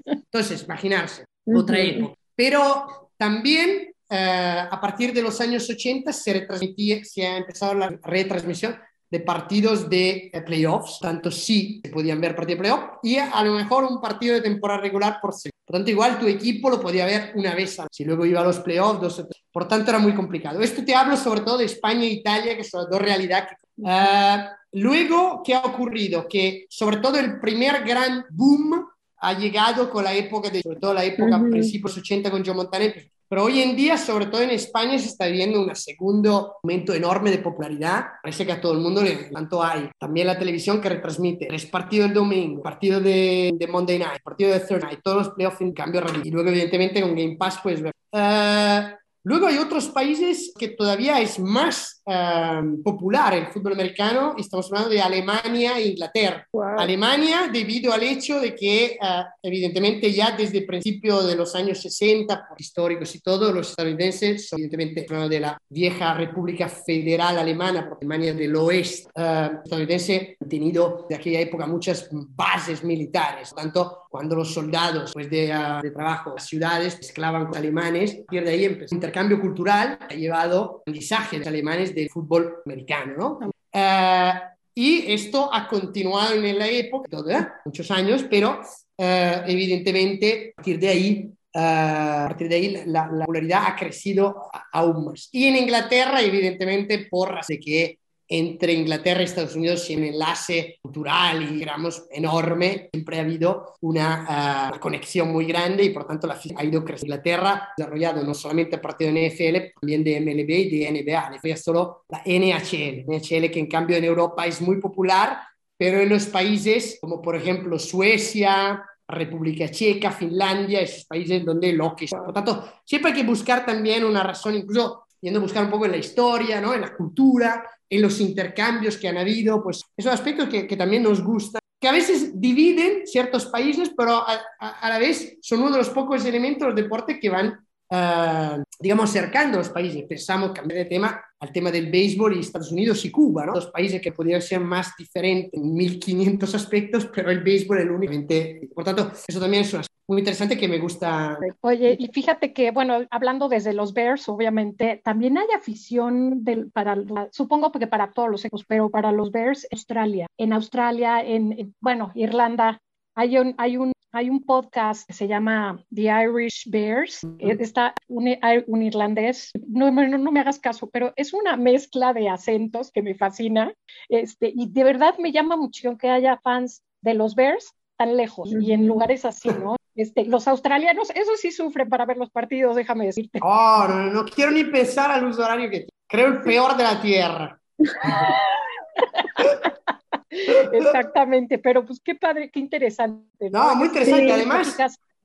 Entonces, imaginarse, otra época. Pero también eh, a partir de los años 80 se, retransmitía, se ha empezado la retransmisión de partidos de eh, playoffs, tanto sí se podían ver partidos de playoffs y a lo mejor un partido de temporada regular por semana. Por tanto, igual tu equipo lo podía ver una vez Si luego iba a los playoffs, dos o tres. Por tanto, era muy complicado. Esto te hablo sobre todo de España e Italia, que son las dos realidades. Eh, luego, ¿qué ha ocurrido? Que sobre todo el primer gran boom ha llegado con la época, de, sobre todo la época Ujú. principios 80 con Joe Montaner. Pero hoy en día, sobre todo en España, se está viviendo un segundo aumento enorme de popularidad. Parece que a todo el mundo le tanto hay. También la televisión que retransmite tres partidos el domingo, partido de, de Monday Night, partido de Thursday Night, todos los playoffs en cambio. Y luego, evidentemente, con Game Pass puedes ver. Eh, luego hay otros países que todavía es más eh, popular el fútbol americano. Estamos hablando de Alemania e Inglaterra. Wow. Alemania, debido al hecho de que, eh, evidentemente, ya desde el principio de los años 60, por históricos y todo, los estadounidenses son, evidentemente, de la vieja República Federal Alemana, porque Alemania del oeste eh, estadounidense ha tenido de aquella época muchas bases militares. Por tanto, cuando los soldados, después de, ah, de trabajo, las ciudades mezclaban con alemanes, de ahí empezó un intercambio cultural ha llevado aprendizaje de los alemanes del fútbol americano, ¿no? Eh, y esto ha continuado en la época, todavía, muchos años, pero eh, evidentemente a partir de ahí, eh, a partir de ahí la, la popularidad ha crecido aún más. Y en Inglaterra, evidentemente, por de que entre Inglaterra y Estados Unidos hay un enlace cultural y, digamos, enorme. Siempre ha habido una, ah, una conexión muy grande y, por tanto, la ha ido creciendo. Inglaterra ha desarrollado no solamente el partido de NFL, también de MLB y de NBA. Le falla solo la NHL. NHL que, en cambio, en Europa es muy popular, pero en los países como, por ejemplo, Suecia, República Checa, Finlandia, esos países donde lo que Por tanto, siempre hay que buscar también una razón, incluso yendo a buscar un poco en la historia, ¿no? en la cultura, en los intercambios que han habido, pues esos aspectos que, que también nos gustan, que a veces dividen ciertos países, pero a, a- la vez son uno de los pocos elementos del deporte que van, ah, digamos, acercando a los países. Pensamos, cambiar de tema, al tema del béisbol y Estados Unidos y Cuba, ¿no? Dos países que podrían ser más diferentes en 1500 aspectos, pero el béisbol es el únicamente. Por tanto, eso también es un aspecto muy interesante que me gusta. Oye, y fíjate que, bueno, hablando desde los Bears, obviamente, también hay afición del, para, supongo que para todos los equipos, pero para los Bears, Australia. En Australia, en, en, bueno, Irlanda, hay un, hay un, hay un podcast que se llama The Irish Bears. Eh, Está un, un irlandés, no, no, no me hagas caso, pero es una mezcla de acentos que me fascina. Este, y de verdad me llama mucho que haya fans de los Bears tan lejos y en lugares así, ¿no? Este, los australianos, eso sí sufren para ver los partidos, déjame decirte. Oh, no, no quiero ni pensar al uso horario que. Creo el peor de la Tierra. Exactamente, pero pues qué padre, qué interesante. No, muy interesante. Sí. Además,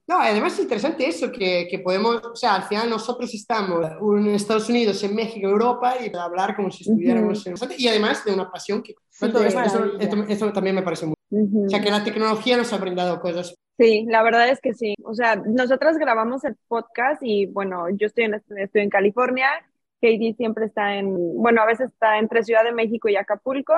no, además es interesante eso, que, que podemos, o sea, al final nosotros estamos en Estados Unidos, en México, Europa, y hablar como si estuviéramos en... Y además de una pasión que... Sí, eso, esto- esto también me parece muy... Ujú. O sea, que la tecnología nos ha brindado cosas. Sí, la verdad es que sí. O sea, nosotras grabamos el podcast y bueno, yo estoy en, estoy en California, Katie siempre está en, bueno, a veces está entre Ciudad de México y Acapulco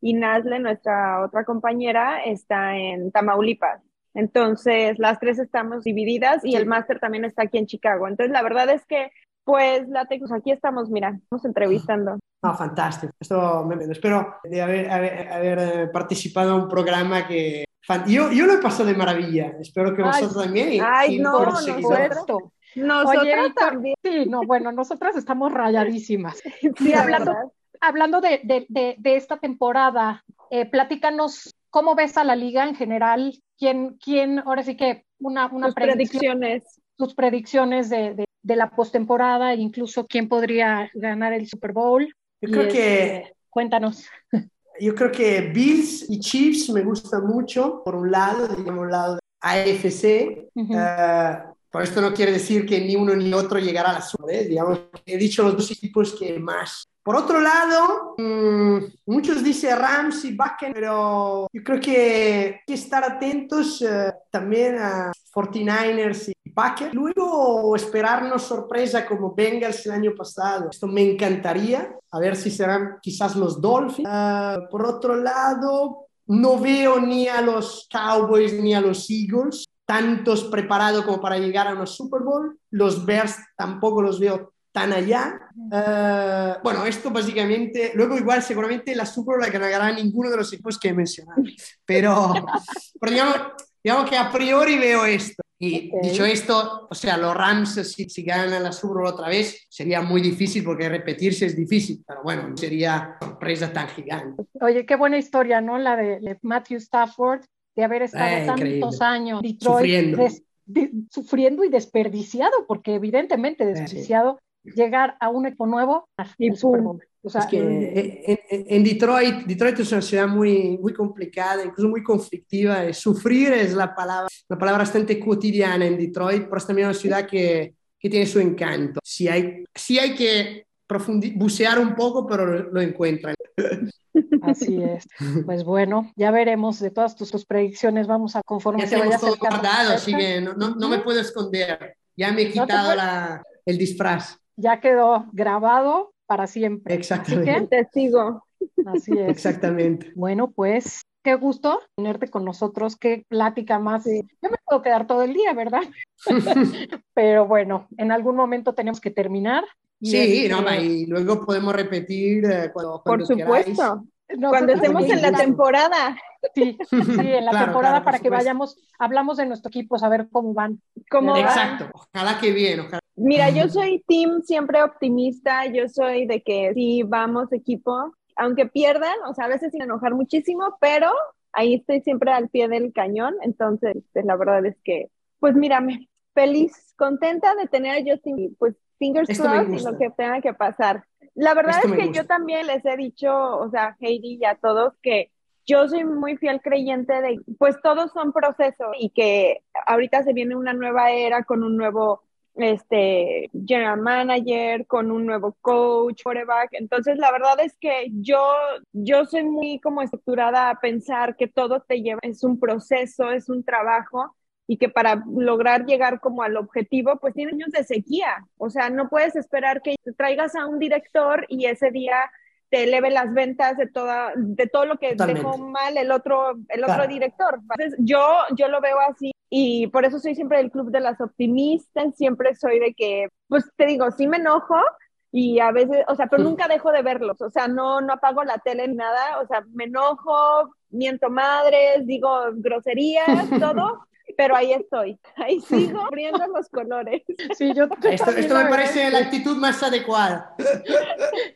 y Nazle, nuestra otra compañera, está en Tamaulipas. Entonces, las tres estamos divididas y Sí. el máster también está aquí en Chicago. Entonces, la verdad es que, pues, la pues, aquí estamos, mira, estamos entrevistando. No, fantástico. Esto me, me- espero de haber, haber, haber, eh, participado en un programa que... fan- Yo, yo lo he pasado de maravilla. Espero que Ay, vosotros también. y- Ay, no, por nosotros-. Nosotras Oye, Víctor, también. sí, no, bueno, nosotras estamos rayadísimas. Sí, Sí, la hablando. Hablando de, de, de, de esta temporada, eh, platícanos cómo ves a la liga en general, quién, quién ahora sí que una, una Tus predicción, predicciones. tus predicciones de, de, de la postemporada, e incluso quién podría ganar el Super Bowl. Yo Y, creo que... este, cuéntanos. Yo creo que Bills y Chiefs me gustan mucho, por un lado, digamos, un lado de AFC. Ujú. Eh, Por esto no quiere decir que ni uno ni otro llegará a la Bowl, ¿eh? Digamos, he dicho los dos equipos que más. Por otro lado, mmm, muchos dicen Rams y Buccaneers, pero yo creo que hay que estar atentos uh, también a 49ers y Packers. Luego esperarnos sorpresa como Bengals el año pasado. Esto me encantaría. A ver si serán quizás los Dolphins. Uh, por otro lado, no veo ni a los Cowboys ni a los Eagles tantos preparados como para llegar a una Super Bowl. Los Bears tampoco los veo tan allá. Uh, bueno, esto básicamente, luego igual seguramente la Super la ganará ninguno de los equipos que he mencionado, pero, pero digamos, digamos, que a priori veo esto. Y okay. dicho esto, o sea, los Rams si, si, ganan la Super Bowl otra vez sería muy difícil porque repetirse es difícil, pero bueno, no sería sorpresa tan gigante. Oye, qué buena historia, ¿no? La de, de Matthew Stafford, de haber estado eh, tantos años Detroit, sufriendo. De, sufriendo y desperdiciado, porque evidentemente desperdiciado llegar a un equipo nuevo y Bowl. O sea, es que en, en, Detroit, Detroit es una ciudad muy, muy complicada, incluso muy conflictiva. Sufrir es la palabra, una palabra bastante cotidiana en Detroit, pero es también una ciudad que, que tiene su encanto. Sí hay, sí hay que bucear un poco, pero lo, lo encuentran. Así es. Pues bueno, ya veremos de todas tus, tus predicciones. Vamos a conforme ya vaya todo guardado, así que no, no, no, me puedo esconder. Ya me he quitado no la, el disfraz. Ya quedó grabado para siempre. Exactamente. Así que, testigo. Así es. Exactamente. Bueno, pues qué gusto tenerte con nosotros, qué plática más. Sí. Yo me puedo quedar todo el día, ¿verdad? Pero bueno, en algún momento tenemos que terminar. Y sí, no, y luego podemos repetir eh, cuando, cuando, Por supuesto. Nosotros cuando estemos en la temporada. Sí, sí, en la claro, temporada claro, para que vayamos, hablamos de nuestro equipo, a ver cómo van. ¿Cómo Exacto, van? ojalá que bien, ojalá. Mira, yo soy team siempre optimista, yo soy de que sí, vamos equipo, aunque pierdan, o sea, a veces sin enojar muchísimo, pero ahí estoy siempre al pie del cañón, entonces pues, la verdad es que, pues mírame, feliz, contenta de tener a Justin, pues fingers crossed y lo que tenga que pasar. La verdad Esto es que yo también les he dicho, o sea, Heidi y a todos que yo soy muy fiel creyente de, pues todos son procesos y que ahorita se viene una nueva era con un nuevo este general manager, con un nuevo coach, quarterback. Entonces, la verdad es que yo, yo soy muy como estructurada a pensar que todo te lleva, es un proceso, es un trabajo y que para lograr llegar como al objetivo, pues tiene años de sequía. O sea, no puedes esperar que traigas a un director y ese día te eleve las ventas de toda de todo lo que Totalmente. dejó mal el otro el otro claro. director. Entonces, yo yo lo veo así y por eso soy siempre del club de las optimistas, siempre soy de que pues te digo, sí me enojo y a veces, o sea, pero nunca dejo de verlos, o sea, no no apago la tele ni nada, o sea, me enojo, miento madres, digo groserías, todo, pero ahí estoy, ahí sigo abriendo los colores. Sí, yo, yo esto, esto me parece la actitud más adecuada.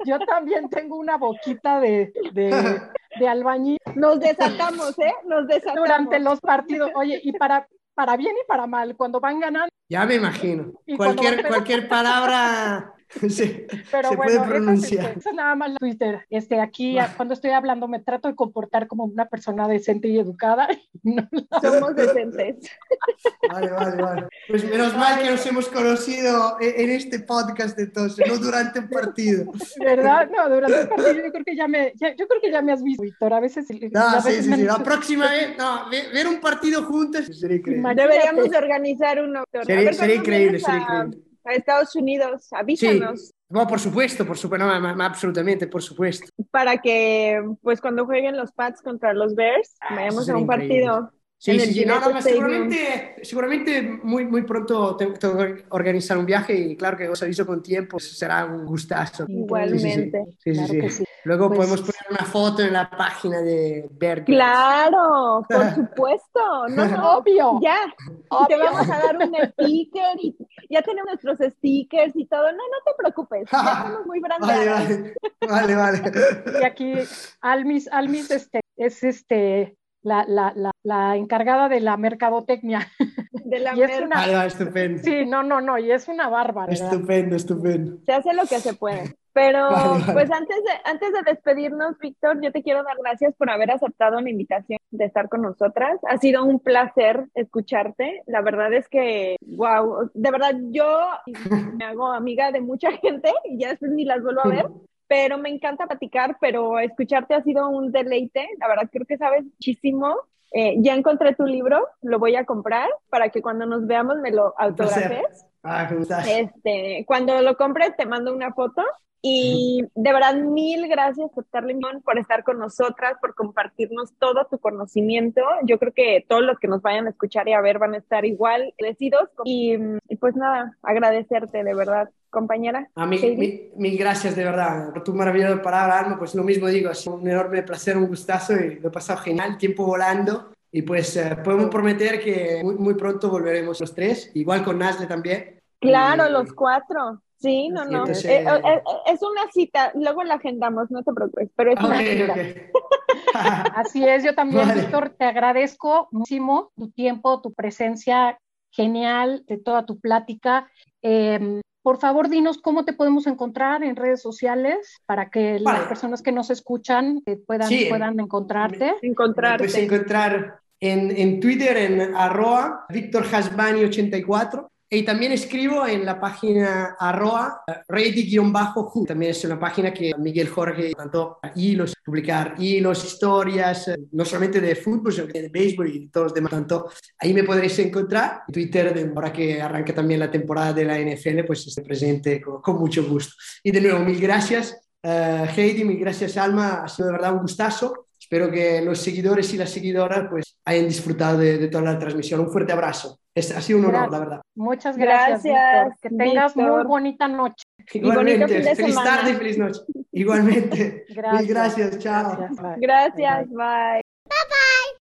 Yo también tengo una boquita de, de, de albañil. Nos desatamos, ¿eh? Nos desatamos. Durante los partidos. Oye, y para, para bien y para mal, cuando van ganando. Ya me imagino. Cualquier, cualquier palabra se, Pero se bueno, puede pronunciar. Eso, eso, nada más Twitter. Este, aquí ah. cuando estoy hablando me trato de comportar como una persona decente y educada. No Somos decentes. Vale, vale, vale. Pues menos mal que nos hemos conocido en este podcast entonces, no durante un partido. ¿Verdad? No, durante el partido yo creo que ya me, ya, yo creo que ya me has visto, Víctor. A veces... No, a sí, veces sí, sí. La próxima vez, no, ver un partido juntos sería increíble. Deberíamos organizar uno. Sería, ver, sería increíble, sería increíble a Estados Unidos, avísanos. Sí. No, por supuesto, por supuesto, no, absolutamente, por supuesto. Para que, pues, cuando jueguen los Pats contra los Bears, ah, vayamos a un increíble. partido. Sí, sí, sí, no, no, seguramente, seguramente muy, muy pronto tengo, que organizar un viaje y claro que os aviso con tiempo, será un gustazo. Igualmente. Sí, sí, sí. Claro sí. Luego pues... podemos poner una foto en la página de Berg. Claro, por supuesto. No, no, obvio. Ya, obvio. te vamos a dar un sticker y ya tenemos nuestros stickers y todo. No, no te preocupes, ya somos muy brandeadas. Vale, vale, vale, vale. Y aquí Almis, Almis este, es este la, la, la, la, encargada de la mercadotecnia. De la y es una... ah, estupendo. Sí, no, no, no, y es una bárbara. Estupendo, estupendo. Se hace lo que se puede. Pero Vale, vale. pues antes de, antes de despedirnos, Víctor, yo te quiero dar gracias por haber aceptado la invitación de estar con nosotras. Ha sido un placer escucharte. La verdad es que, wow, de verdad yo me hago amiga de mucha gente y ya después ni las vuelvo a ver. Pero me encanta platicar, pero escucharte ha sido un deleite. La verdad creo que sabes muchísimo. Eh, ya encontré tu libro, lo voy a comprar para que cuando nos veamos me lo autografes. Ah. Este, cuando lo compres te mando una foto y de verdad mil gracias Doctor Limón por estar con nosotras, por compartirnos todo tu conocimiento. Yo creo que todos los que nos vayan a escuchar y a ver van a estar igual agradecidos y, y pues nada, agradecerte de verdad, compañera. A mí, Heidi. mi- mil gracias de verdad por tu maravillosa palabra, Alma. Pues lo mismo digo, sido un enorme placer, un gustazo y lo he pasado genial, tiempo volando. Y pues eh, podemos prometer que muy, muy pronto volveremos los tres, igual con Nasle también. Claro, Y- los cuatro. Sí, no, no. entonces- Eh, eh, eh, es una cita, luego la agendamos, no te preocupes, pero es una cita. Así es, yo también, Vale. Víctor, te agradezco muchísimo tu tiempo, tu presencia genial, de toda tu plática. Eh, por favor, dinos cómo te podemos encontrar en redes sociales para que las personas que nos escuchan eh, puedan, Sí. puedan encontrarte. Me Encontrarte. puedes encontrar en, en Twitter en arroba victorhasbani84 y también escribo en la página arroba ready-who. También es una página que Miguel Jorge tanto hilos, publicar hilos, historias, eh, no solamente de fútbol, sino de béisbol y todos los demás. Tanto ahí me podréis encontrar. En Twitter, de- ahora que arranca también la temporada de la NFL, pues esté presente con, con mucho gusto. Y de nuevo, mil gracias. eh, Heidi, mil gracias Alma, ha sido de verdad un gustazo. Espero que los seguidores y las seguidoras pues hayan disfrutado de, de toda la transmisión. Un fuerte abrazo. Es, ha sido un honor, Gracias. la verdad. Muchas gracias, Gracias, Víctor. Que tengas Víctor. muy bonita noche. Igualmente, bonito fin de feliz semana. tarde y feliz noche. Igualmente. Gracias. Mil gracias, chao. Gracias, bye. Gracias, Bye, bye.